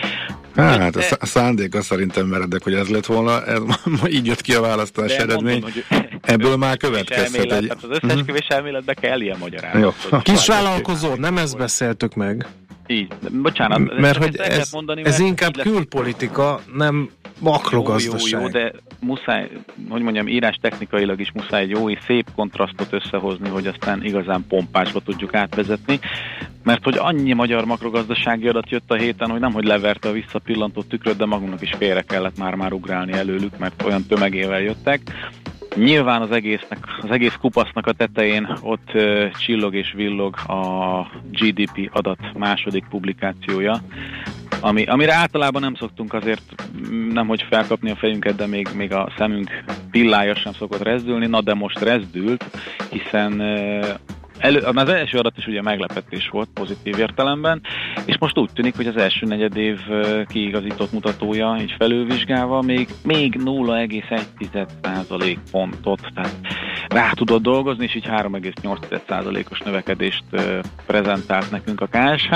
Hát a szá- a szándéka szerintem meredek, hogy ez lett volna, ez, így jött ki a választás De eredmény. mondom, hogy Ebből már következhet elmélet, egy... Tehát az összeesküvés elméletbe kell ilyen magyarázat. Kisvállalkozó, nem ezt beszéltük meg. Így, bocsánat. Mert hogy ez, mondani, ez mert inkább külpolitika, nem Jó, makrogazdaság. jó, jó, de muszáj, hogy mondjam, írás technikailag is muszáj egy jó és szép kontrasztot összehozni, hogy aztán igazán pompásba tudjuk átvezetni, mert hogy annyi magyar makrogazdasági adat jött a héten, hogy nem, hogy leverte a visszapillantott tükröt, de magunknak is félre kellett már-már ugrálni előlük, mert olyan tömegével jöttek. Nyilván az egésznek, az egész kupasznak a tetején ott ö, csillog és villog a GDP adat második publikációja, ami, amire általában nem szoktunk azért mm, nem hogy felkapni a fejünket, de még, még a szemünk pillája sem szokott rezdülni, na de most rezdült, hiszen ö, elő, az első adat is ugye meglepetés volt pozitív értelemben, és most úgy tűnik, hogy az első negyed év ö, kiigazított mutatója így felülvizsgálva még, még 0,1% pontot, tehát rá tudott dolgozni, és így 3,8%-os növekedést prezentált nekünk a KSH.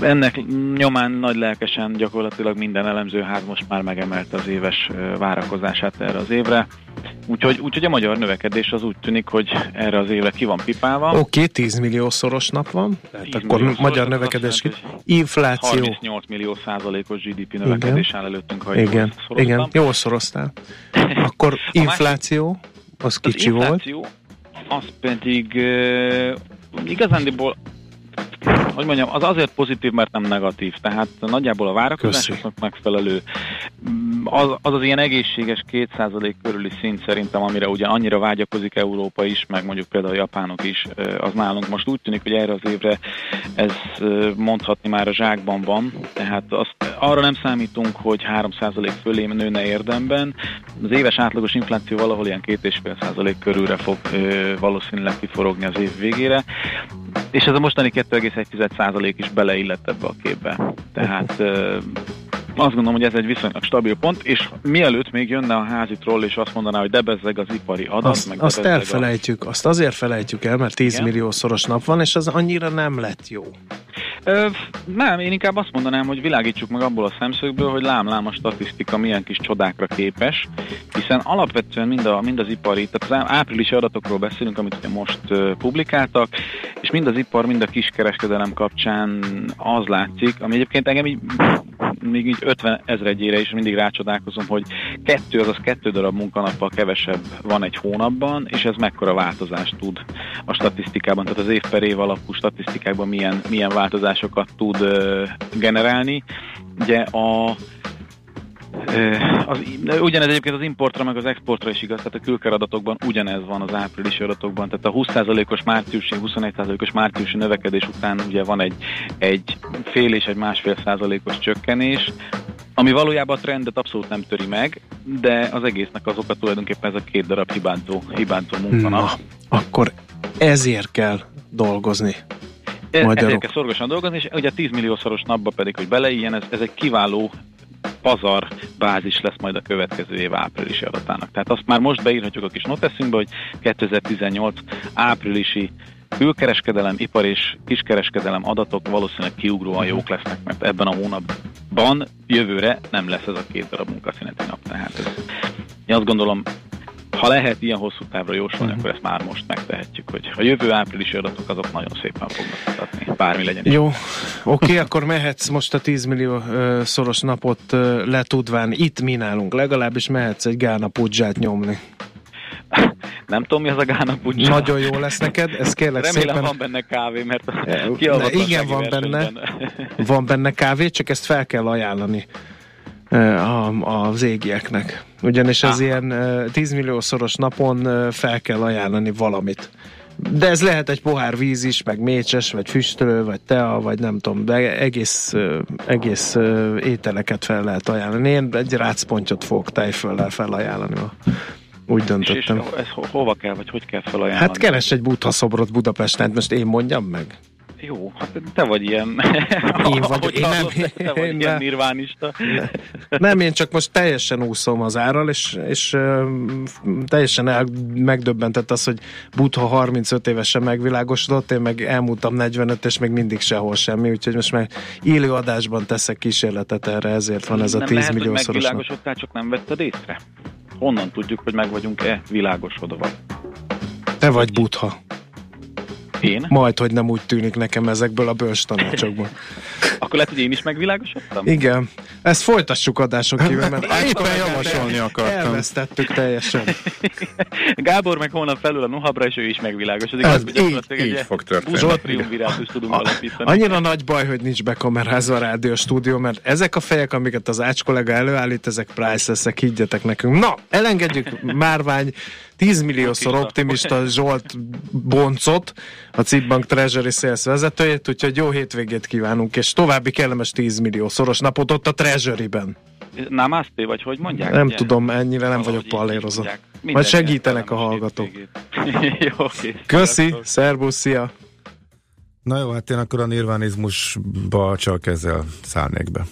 Ennek nyomán nagy lelkesen gyakorlatilag minden elemzőház most már megemelte az éves várakozását erre az évre. Úgyhogy, úgyhogy a magyar növekedés az úgy tűnik, hogy erre az évre ki van pipálva. Oké, okay, 10 millió szoros nap van, tehát 10 akkor millió magyar növekedés, infláció. 38 millió százalékos GDP növekedés áll előttünk, ha Igen, igen, jól szoroztál. Akkor infláció, az kicsi az volt. infláció, az pedig uh, igazándiból hogy mondjam, az azért pozitív, mert nem negatív. Tehát nagyjából a várakozásoknak megfelelő. Mm, Az, az az ilyen egészséges 2% körüli szint szerintem, amire ugye annyira vágyakozik Európa is, meg mondjuk például a japánok is, az nálunk most úgy tűnik, hogy erre az évre ez mondhatni már a zsákban van, tehát azt, arra nem számítunk, hogy 3% fölé nőne érdemben. Az éves átlagos infláció valahol ilyen 2,5% körülre fog valószínűleg kiforogni az év végére, és ez a mostani 2,1% is beleillett ebbe a képbe. Tehát azt gondolom, hogy ez egy viszonylag stabil pont, és mielőtt még jönne a házi troll, és azt mondaná, hogy debezzeg az ipari adat, Azt, meg azt elfelejtjük, azt azért felejtjük el, mert 10 Igen. millió szoros nap van, és az annyira nem lett jó. Ö, nem, én inkább azt mondanám, hogy világítsuk meg abból a szemszögből, hogy lám-lám a statisztika milyen kis csodákra képes, hiszen alapvetően mind, a, mind az ipari, tehát az áprilisi adatokról beszélünk, amit ugye most ö, publikáltak, és mind az ipar, mind a kiskereskedelem kapcsán az látszik, ami egyébként engem így még így 50 ezredjére is mindig rácsodálkozom, hogy kettő, azaz kettő darab munkanappal kevesebb van egy hónapban, és ez mekkora változást tud a statisztikában, tehát az év per év alapú statisztikákban milyen, milyen változásokat tud generálni. Ugye a az, ugyanez egyébként az importra meg az exportra is igaz, tehát a külkeradatokban ugyanez van az áprilisi adatokban, tehát a 20%-os márciusi, 21%-os márciusi növekedés után ugye van egy, egy fél és egy másfél százalékos csökkenés, ami valójában a trendet abszolút nem töri meg, de az egésznek az oka tulajdonképpen ez a két darab hibázó, hibázó munkanap. Na, akkor ezért kell dolgozni. E- Ezért Magyarok. kell szorgosan dolgozni, és ugye a 10 milliószoros napba pedig, hogy beleiljen, ez, ez egy kiváló pazar bázis lesz majd a következő év áprilisi adatának. Tehát azt már most beírhatjuk a kis noteszünkbe, hogy 2018 áprilisi külkereskedelem, ipar és kiskereskedelem adatok valószínűleg kiugróan jók lesznek, mert ebben a hónapban jövőre nem lesz ez a két darab munkaszüneti nap. Tehát ez, én azt gondolom, ha lehet ilyen hosszú távra jósolni, akkor ezt már most megtehetjük, hogy a jövő áprilisi adatok azok nagyon szépen fognak mutatni, bármi legyen. Jó, oké, akkor mehetsz most a 10 millió ö, szoros napot ö, letudván itt mi nálunk, legalábbis mehetsz egy Gána pudzsát nyomni. Nem tudom, mi az a Gána pudzsa. Nagyon jó lesz neked, ez kérlek Remélem szépen. van benne kávé, mert Ne, igen, van benne, van benne kávé, csak ezt fel kell ajánlani a, az égieknek. Ugyanis az ilyen ö, 10 milliószoros napon fel kell ajánlani valamit. De ez lehet egy pohár víz is, meg mécses, vagy füstölő, vagy tea, vagy nem tudom, de egész, egész ételeket fel lehet ajánlani. Én egy rácpontyot fogok tejföllel felajánlani. ma. Úgy És, és döntöttem. ez ho- hova kell, vagy hogy kell felajánlani? Hát keres egy buddha szobrot Budapesten, hát most én mondjam meg. Jó, hát te vagy ilyen... Én vagyok, én nem- Te vagy én ilyen nem. nirvánista. Nem, én csak most teljesen úszom az árral, és, és teljesen el, megdöbbentett az, hogy Butha 35 évesen megvilágosodott, én meg elmúltam 45, és még mindig sehol semmi, úgyhogy most már élő adásban teszek kísérletet erre, ezért van ez a nem 10 lehet, millió szoros. megvilágosodtál, csak nem vetted észre? Honnan tudjuk, hogy meg vagyunk-e világosodva? Te vagy Butha. Én? Majd, hogy nem úgy tűnik nekem ezekből a bős tanácsokból. Akkor lehet, hogy én is megvilágosodtam? Igen, ezt folytassuk adások kívül, mert Éppen javasolni akartam. Elvesztettük teljesen. Gábor meg holnap felül a Nohabra, és ő is megvilágosodik. Ez Az, így- így fog történni. Triumvirátus tudunk A- alapítani. Annyira nagy baj, hogy nincs bekamerázva a rádió stúdió, mert ezek a fejek, amiket az Ács kollega előállít, ezek priceless higgyetek nekünk. Na, elengedjük Márvány 10 milliószor optimista Zsolt Boncot, a Citbank Treasury Sales vezetőjét, úgyhogy jó hétvégét kívánunk, és további kellemes 10 millió szoros napot ott a Treasury-ben. Namaste, vagy hogy mondják? Nem ugye? tudom, ennyire nem Valahogy vagyok mondják. Majd segítenek a hallgatók. Jó, oké. Köszi, szervusz, szia! Na jó, hát én akkor a nirvánizmusba csak ezzel szállnék be.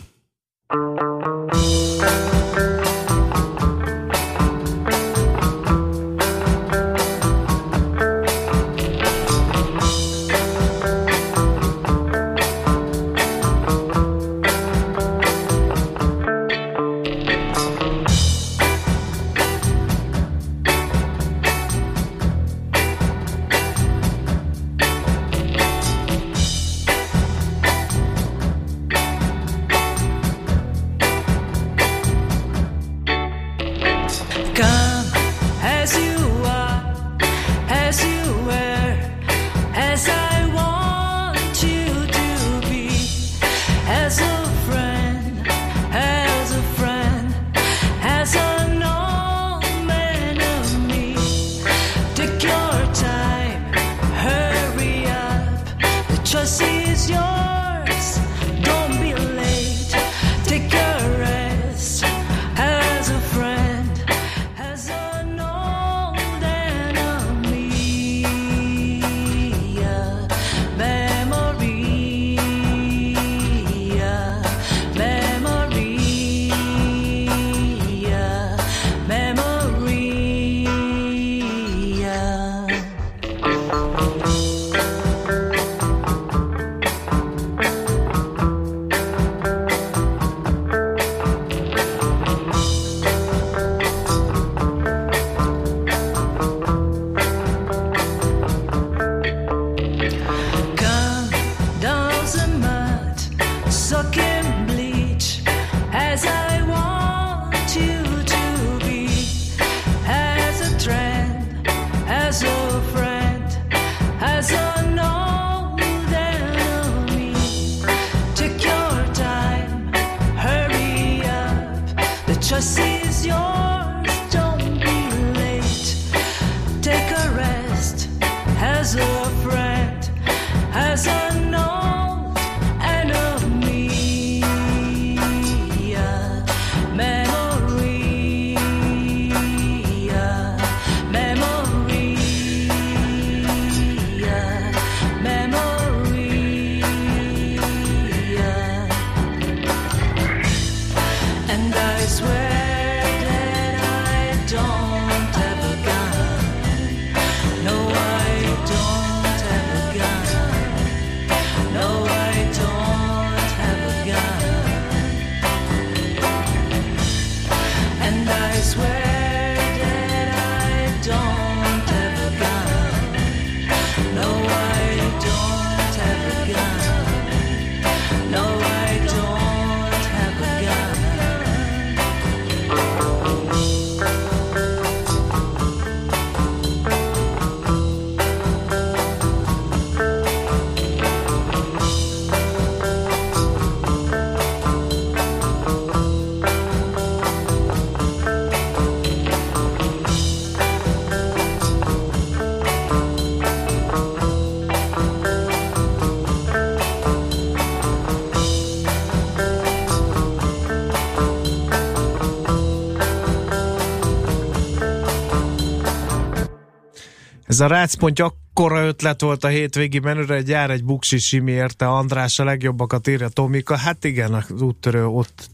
Ez a rácpont akkora ötlet volt a hétvégi menüre, egy jár egy buksi simi érte, András a legjobbakat írja Tomika. Hát igen, az úttörő ott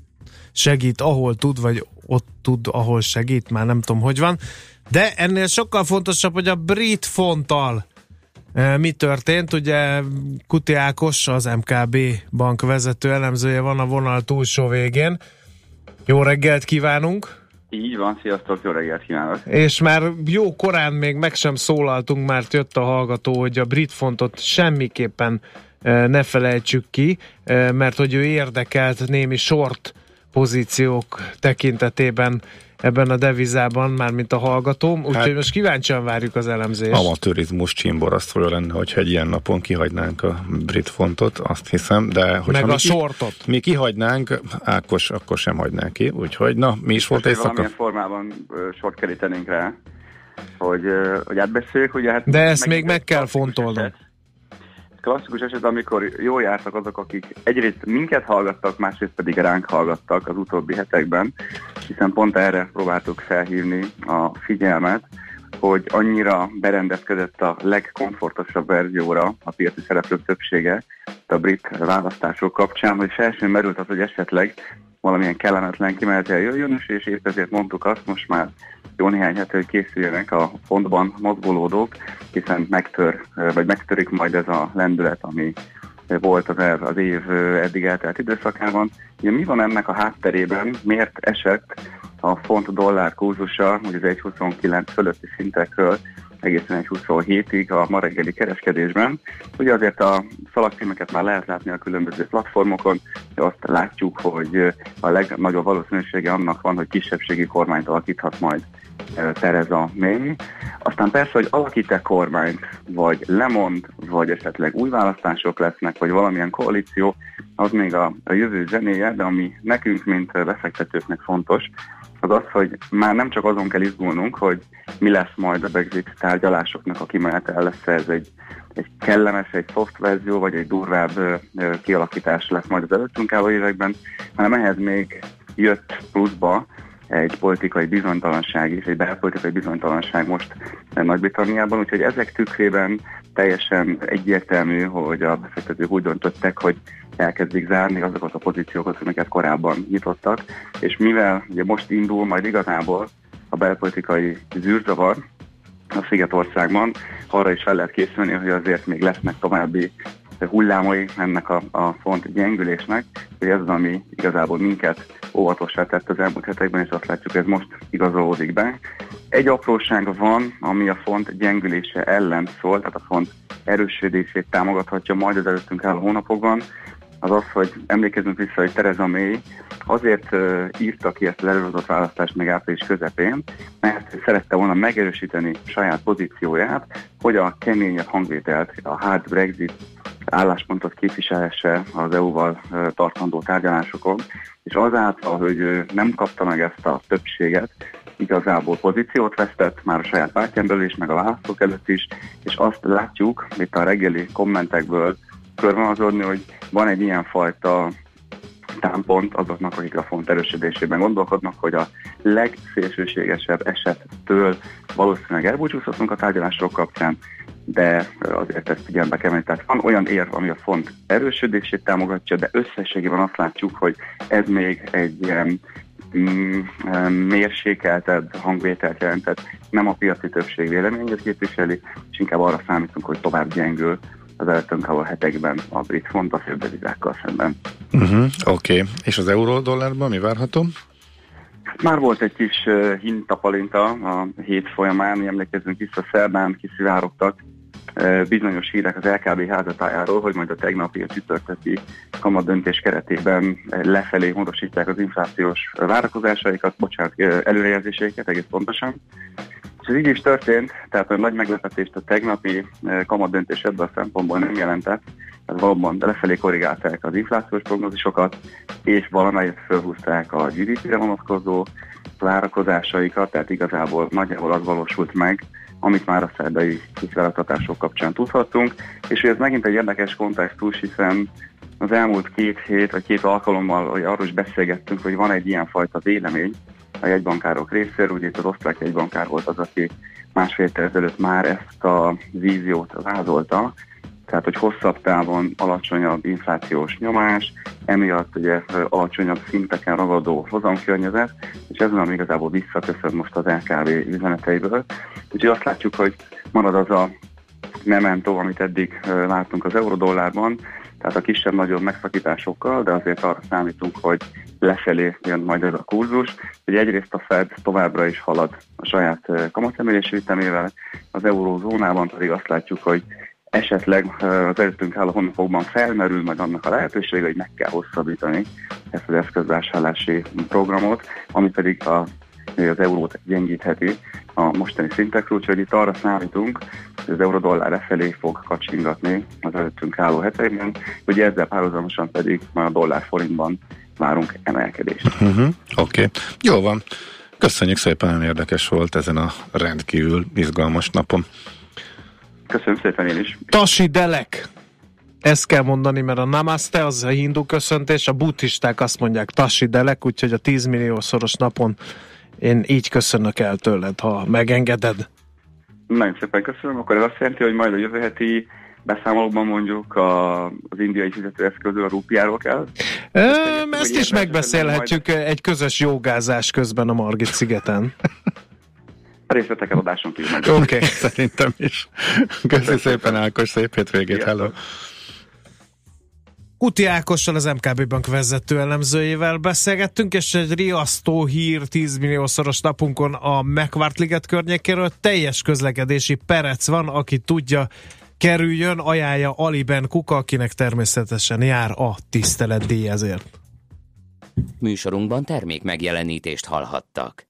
segít, ahol tud, vagy ott tud, ahol segít, már nem tudom, hogy van. De ennél sokkal fontosabb, hogy a brit fonttal e, mi történt. Ugye Kuti Ákos, az MKB bank vezető elemzője van a vonal túlsó végén. Jó reggelt kívánunk! Így van, sziasztok, jó reggelt kívánok! És már jó korán még meg sem szólaltunk, mert jött a hallgató, hogy a brit fontot semmiképpen e, ne felejtsük ki, e, mert hogy ő érdekelt némi short pozíciók tekintetében ebben a devizában, mármint a hallgatóm, úgyhogy hát, most kíváncsian várjuk az elemzést. Amatőrizmus csimborasztolja lenne, hogyha egy ilyen napon kihagynánk a brit fontot, azt hiszem, de hogyha Meg mi a ki- sortot. mi kihagynánk, Ákos akkor sem hagynánk ki, úgyhogy na, mi is volt Most, hogy éjszaka? Valamilyen formában sort kerítenénk rá, hogy, hogy átbeszéljük, ugye hát... De ezt még meg egy kell eset. Klasszikus eset, amikor jól jártak azok, akik egyrészt minket hallgattak, másrészt pedig ránk hallgattak az utóbbi hetekben, hiszen pont erre próbáltuk felhívni a figyelmet, hogy annyira berendezkedett a legkomfortosabb verzióra a piaci szereplők többsége a brit választások kapcsán, hogy fel sem merült az, hogy esetleg valamilyen kellemetlen kimenetel jöjjön, és épp ezért mondtuk azt most már jó néhány hete, hogy készüljenek a fontban mozgolódók, hiszen megtör, vagy megtörik majd ez a lendület, ami volt az, el- az év eddig eltelt időszakában. Ugye mi van ennek a hátterében, miért esett a font dollár kurzusa, hogy az 1,29 fölötti szintekről egészen 1,27-ig a ma reggeli kereskedésben. Ugye azért a szalagcímeket már lehet látni a különböző platformokon, de azt látjuk, hogy a legnagyobb valószínűsége annak van, hogy kisebbségi kormányt alakíthat majd Theresa May. Aztán persze, hogy alakít-e kormányt, vagy lemond, vagy esetleg új választások lesznek, vagy valamilyen koalíció, az még a, a jövő zenéje, de ami nekünk, mint befektetőknek fontos, az az, hogy már nem csak azon kell izgulnunk, hogy mi lesz majd a Brexit tárgyalásoknak a kimenetel, lesz ez egy, egy kellemes, egy soft verzió, vagy egy durvább kialakítás lesz majd az előttünk álló években, hanem ehhez még jött pluszba egy politikai bizonytalanság is, egy belpolitikai bizonytalanság most Nagy-Britanniában, úgyhogy ezek tükrében teljesen egyértelmű, hogy a befektetők úgy döntöttek, hogy elkezdik zárni azokat a pozíciókat, amiket korábban nyitottak, és mivel ugye most indul majd igazából a belpolitikai zűrzavar a Szigetországban, arra is fel lehet készülni, hogy azért még lesznek további hullámai ennek a, a font gyengülésnek, hogy ez az, ami igazából minket óvatossá tett az elmúlt hetekben, és azt látjuk, ez most igazolódik be. Egy apróság van, ami a font gyengülése ellen szól, tehát a font erősödését támogathatja majd az előttünk álló hónapokban, az az, hogy emlékezzünk vissza, hogy Tereza May azért uh, írta ki ezt az előhozott választást még április közepén, mert szerette volna megerősíteni saját pozícióját, hogy a keményebb hangvételt, a hard Brexit álláspontot képviselhesse az EU-val tartandó tárgyalásokon, és azáltal, hogy nem kapta meg ezt a többséget, igazából pozíciót vesztett, már a saját pártján belül is, meg a választók előtt is, és azt látjuk itt a reggeli kommentekből körvonalazódni, hogy van egy ilyen fajta támpont azoknak, akik a font erősödésében gondolkodnak, hogy a legszélsőségesebb esettől valószínűleg elbúcsúzhatunk a tárgyalások kapcsán, de azért ezt figyelembe kell venni. Tehát van olyan érv, ami a font erősödését támogatja, de összességében azt látjuk, hogy ez még egy ilyen mm, mérsékeltebb hangvételt jelentett, nem a piaci többség véleményét képviseli, és inkább arra számítunk, hogy tovább gyengül az előttünk álló hetekben a brit font a fődevizákkal szemben. Uh-huh, Oké, okay. és az euró dollárban mi várható? Már volt egy kis uh, hintapalinta a hét folyamán, emlékezzünk vissza, szerdán kiszivárogtak bizonyos hírek az LKB házatájáról, hogy majd a tegnapi a csütörtöki kamadöntés keretében lefelé módosítják az inflációs várakozásaikat, bocsánat, előrejelzéseiket egész pontosan. És ez így is történt, tehát a nagy meglepetést a tegnapi kamadöntés ebből a szempontból nem jelentett, tehát valóban lefelé korrigálták az inflációs prognózisokat, és valamelyet felhúzták a GDP-re vonatkozó várakozásaikat, tehát igazából nagyjából az valósult meg, amit már a szerdai kisválasztatások kapcsán tudhattunk, és ez megint egy érdekes kontextus, hiszen az elmúlt két hét, vagy két alkalommal hogy arról is beszélgettünk, hogy van egy ilyenfajta vélemény a jegybankárok részéről, ugye itt az osztrák jegybankár volt az, aki másfél ezelőtt már ezt a víziót vázolta, tehát hogy hosszabb távon alacsonyabb inflációs nyomás, emiatt ugye alacsonyabb szinteken ragadó hozamkörnyezet, és ez nem igazából visszaköszön most az LKB üzeneteiből. Úgyhogy azt látjuk, hogy marad az a memento, amit eddig láttunk az eurodollárban, tehát a kisebb-nagyobb megszakításokkal, de azért arra számítunk, hogy lefelé jön majd ez a kurzus, hogy egyrészt a Fed továbbra is halad a saját kamatemelési ütemével, az eurózónában pedig azt látjuk, hogy esetleg az előttünk álló hónapokban felmerül majd annak a lehetősége, hogy meg kell hosszabbítani ezt az eszközvásárlási programot, ami pedig a, az eurót gyengítheti a mostani szintekről, úgyhogy itt arra számítunk, hogy az eurodollár e felé fog kacsingatni az előttünk álló hetekben, hogy ezzel párhuzamosan pedig már a dollár forintban várunk emelkedést. Uh-huh. Oké, okay. jó van. Köszönjük szépen, nagyon érdekes volt ezen a rendkívül izgalmas napon. Köszönöm szépen én is. Tasi Delek. Ezt kell mondani, mert a namaste az a hindu köszöntés, a buddhisták azt mondják Tasi Delek, úgyhogy a 10 milliószoros napon én így köszönök el tőled, ha megengeded. Nagyon szépen köszönöm, akkor ez azt jelenti, hogy majd a jövő heti beszámolóban mondjuk a, az indiai fizetőeszközről, a rúpiáról kell. Ö, ezt is megbeszélhetjük egy közös jogázás közben a Margit szigeten. A részleteket adáson kívül meg. Oké, okay, szerintem is. Köszönöm szépen, Ákos, szép hétvégét, hello. Kuti Ákossal, az MKB Bank vezető elemzőjével beszélgettünk, és egy riasztó hír 10 milliószoros napunkon a megvárt liget környékéről. Teljes közlekedési perec van, aki tudja, kerüljön, ajánlja Aliben Kuka, akinek természetesen jár a tiszteletdíj ezért. Műsorunkban termék megjelenítést hallhattak.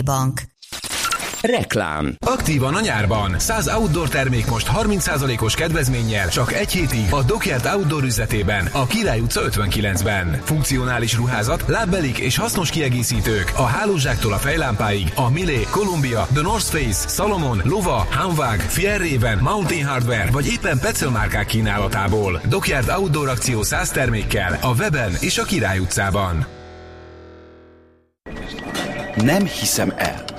Bank. Reklám. Aktívan a nyárban. 100 outdoor termék most 30%-os kedvezménnyel csak egy hétig a Dockyard Outdoor üzletében, a Király utca 59-ben. Funkcionális ruházat, lábbelik és hasznos kiegészítők a hálózsáktól a fejlámpáig a Milé, Columbia, The North Face, Salomon, Lova, Hanwag, Fjellraven, Mountain Hardware vagy éppen Petzl márkák kínálatából. Dockyard Outdoor akció 100 termékkel a weben és a Király utcában. Nem hiszem el.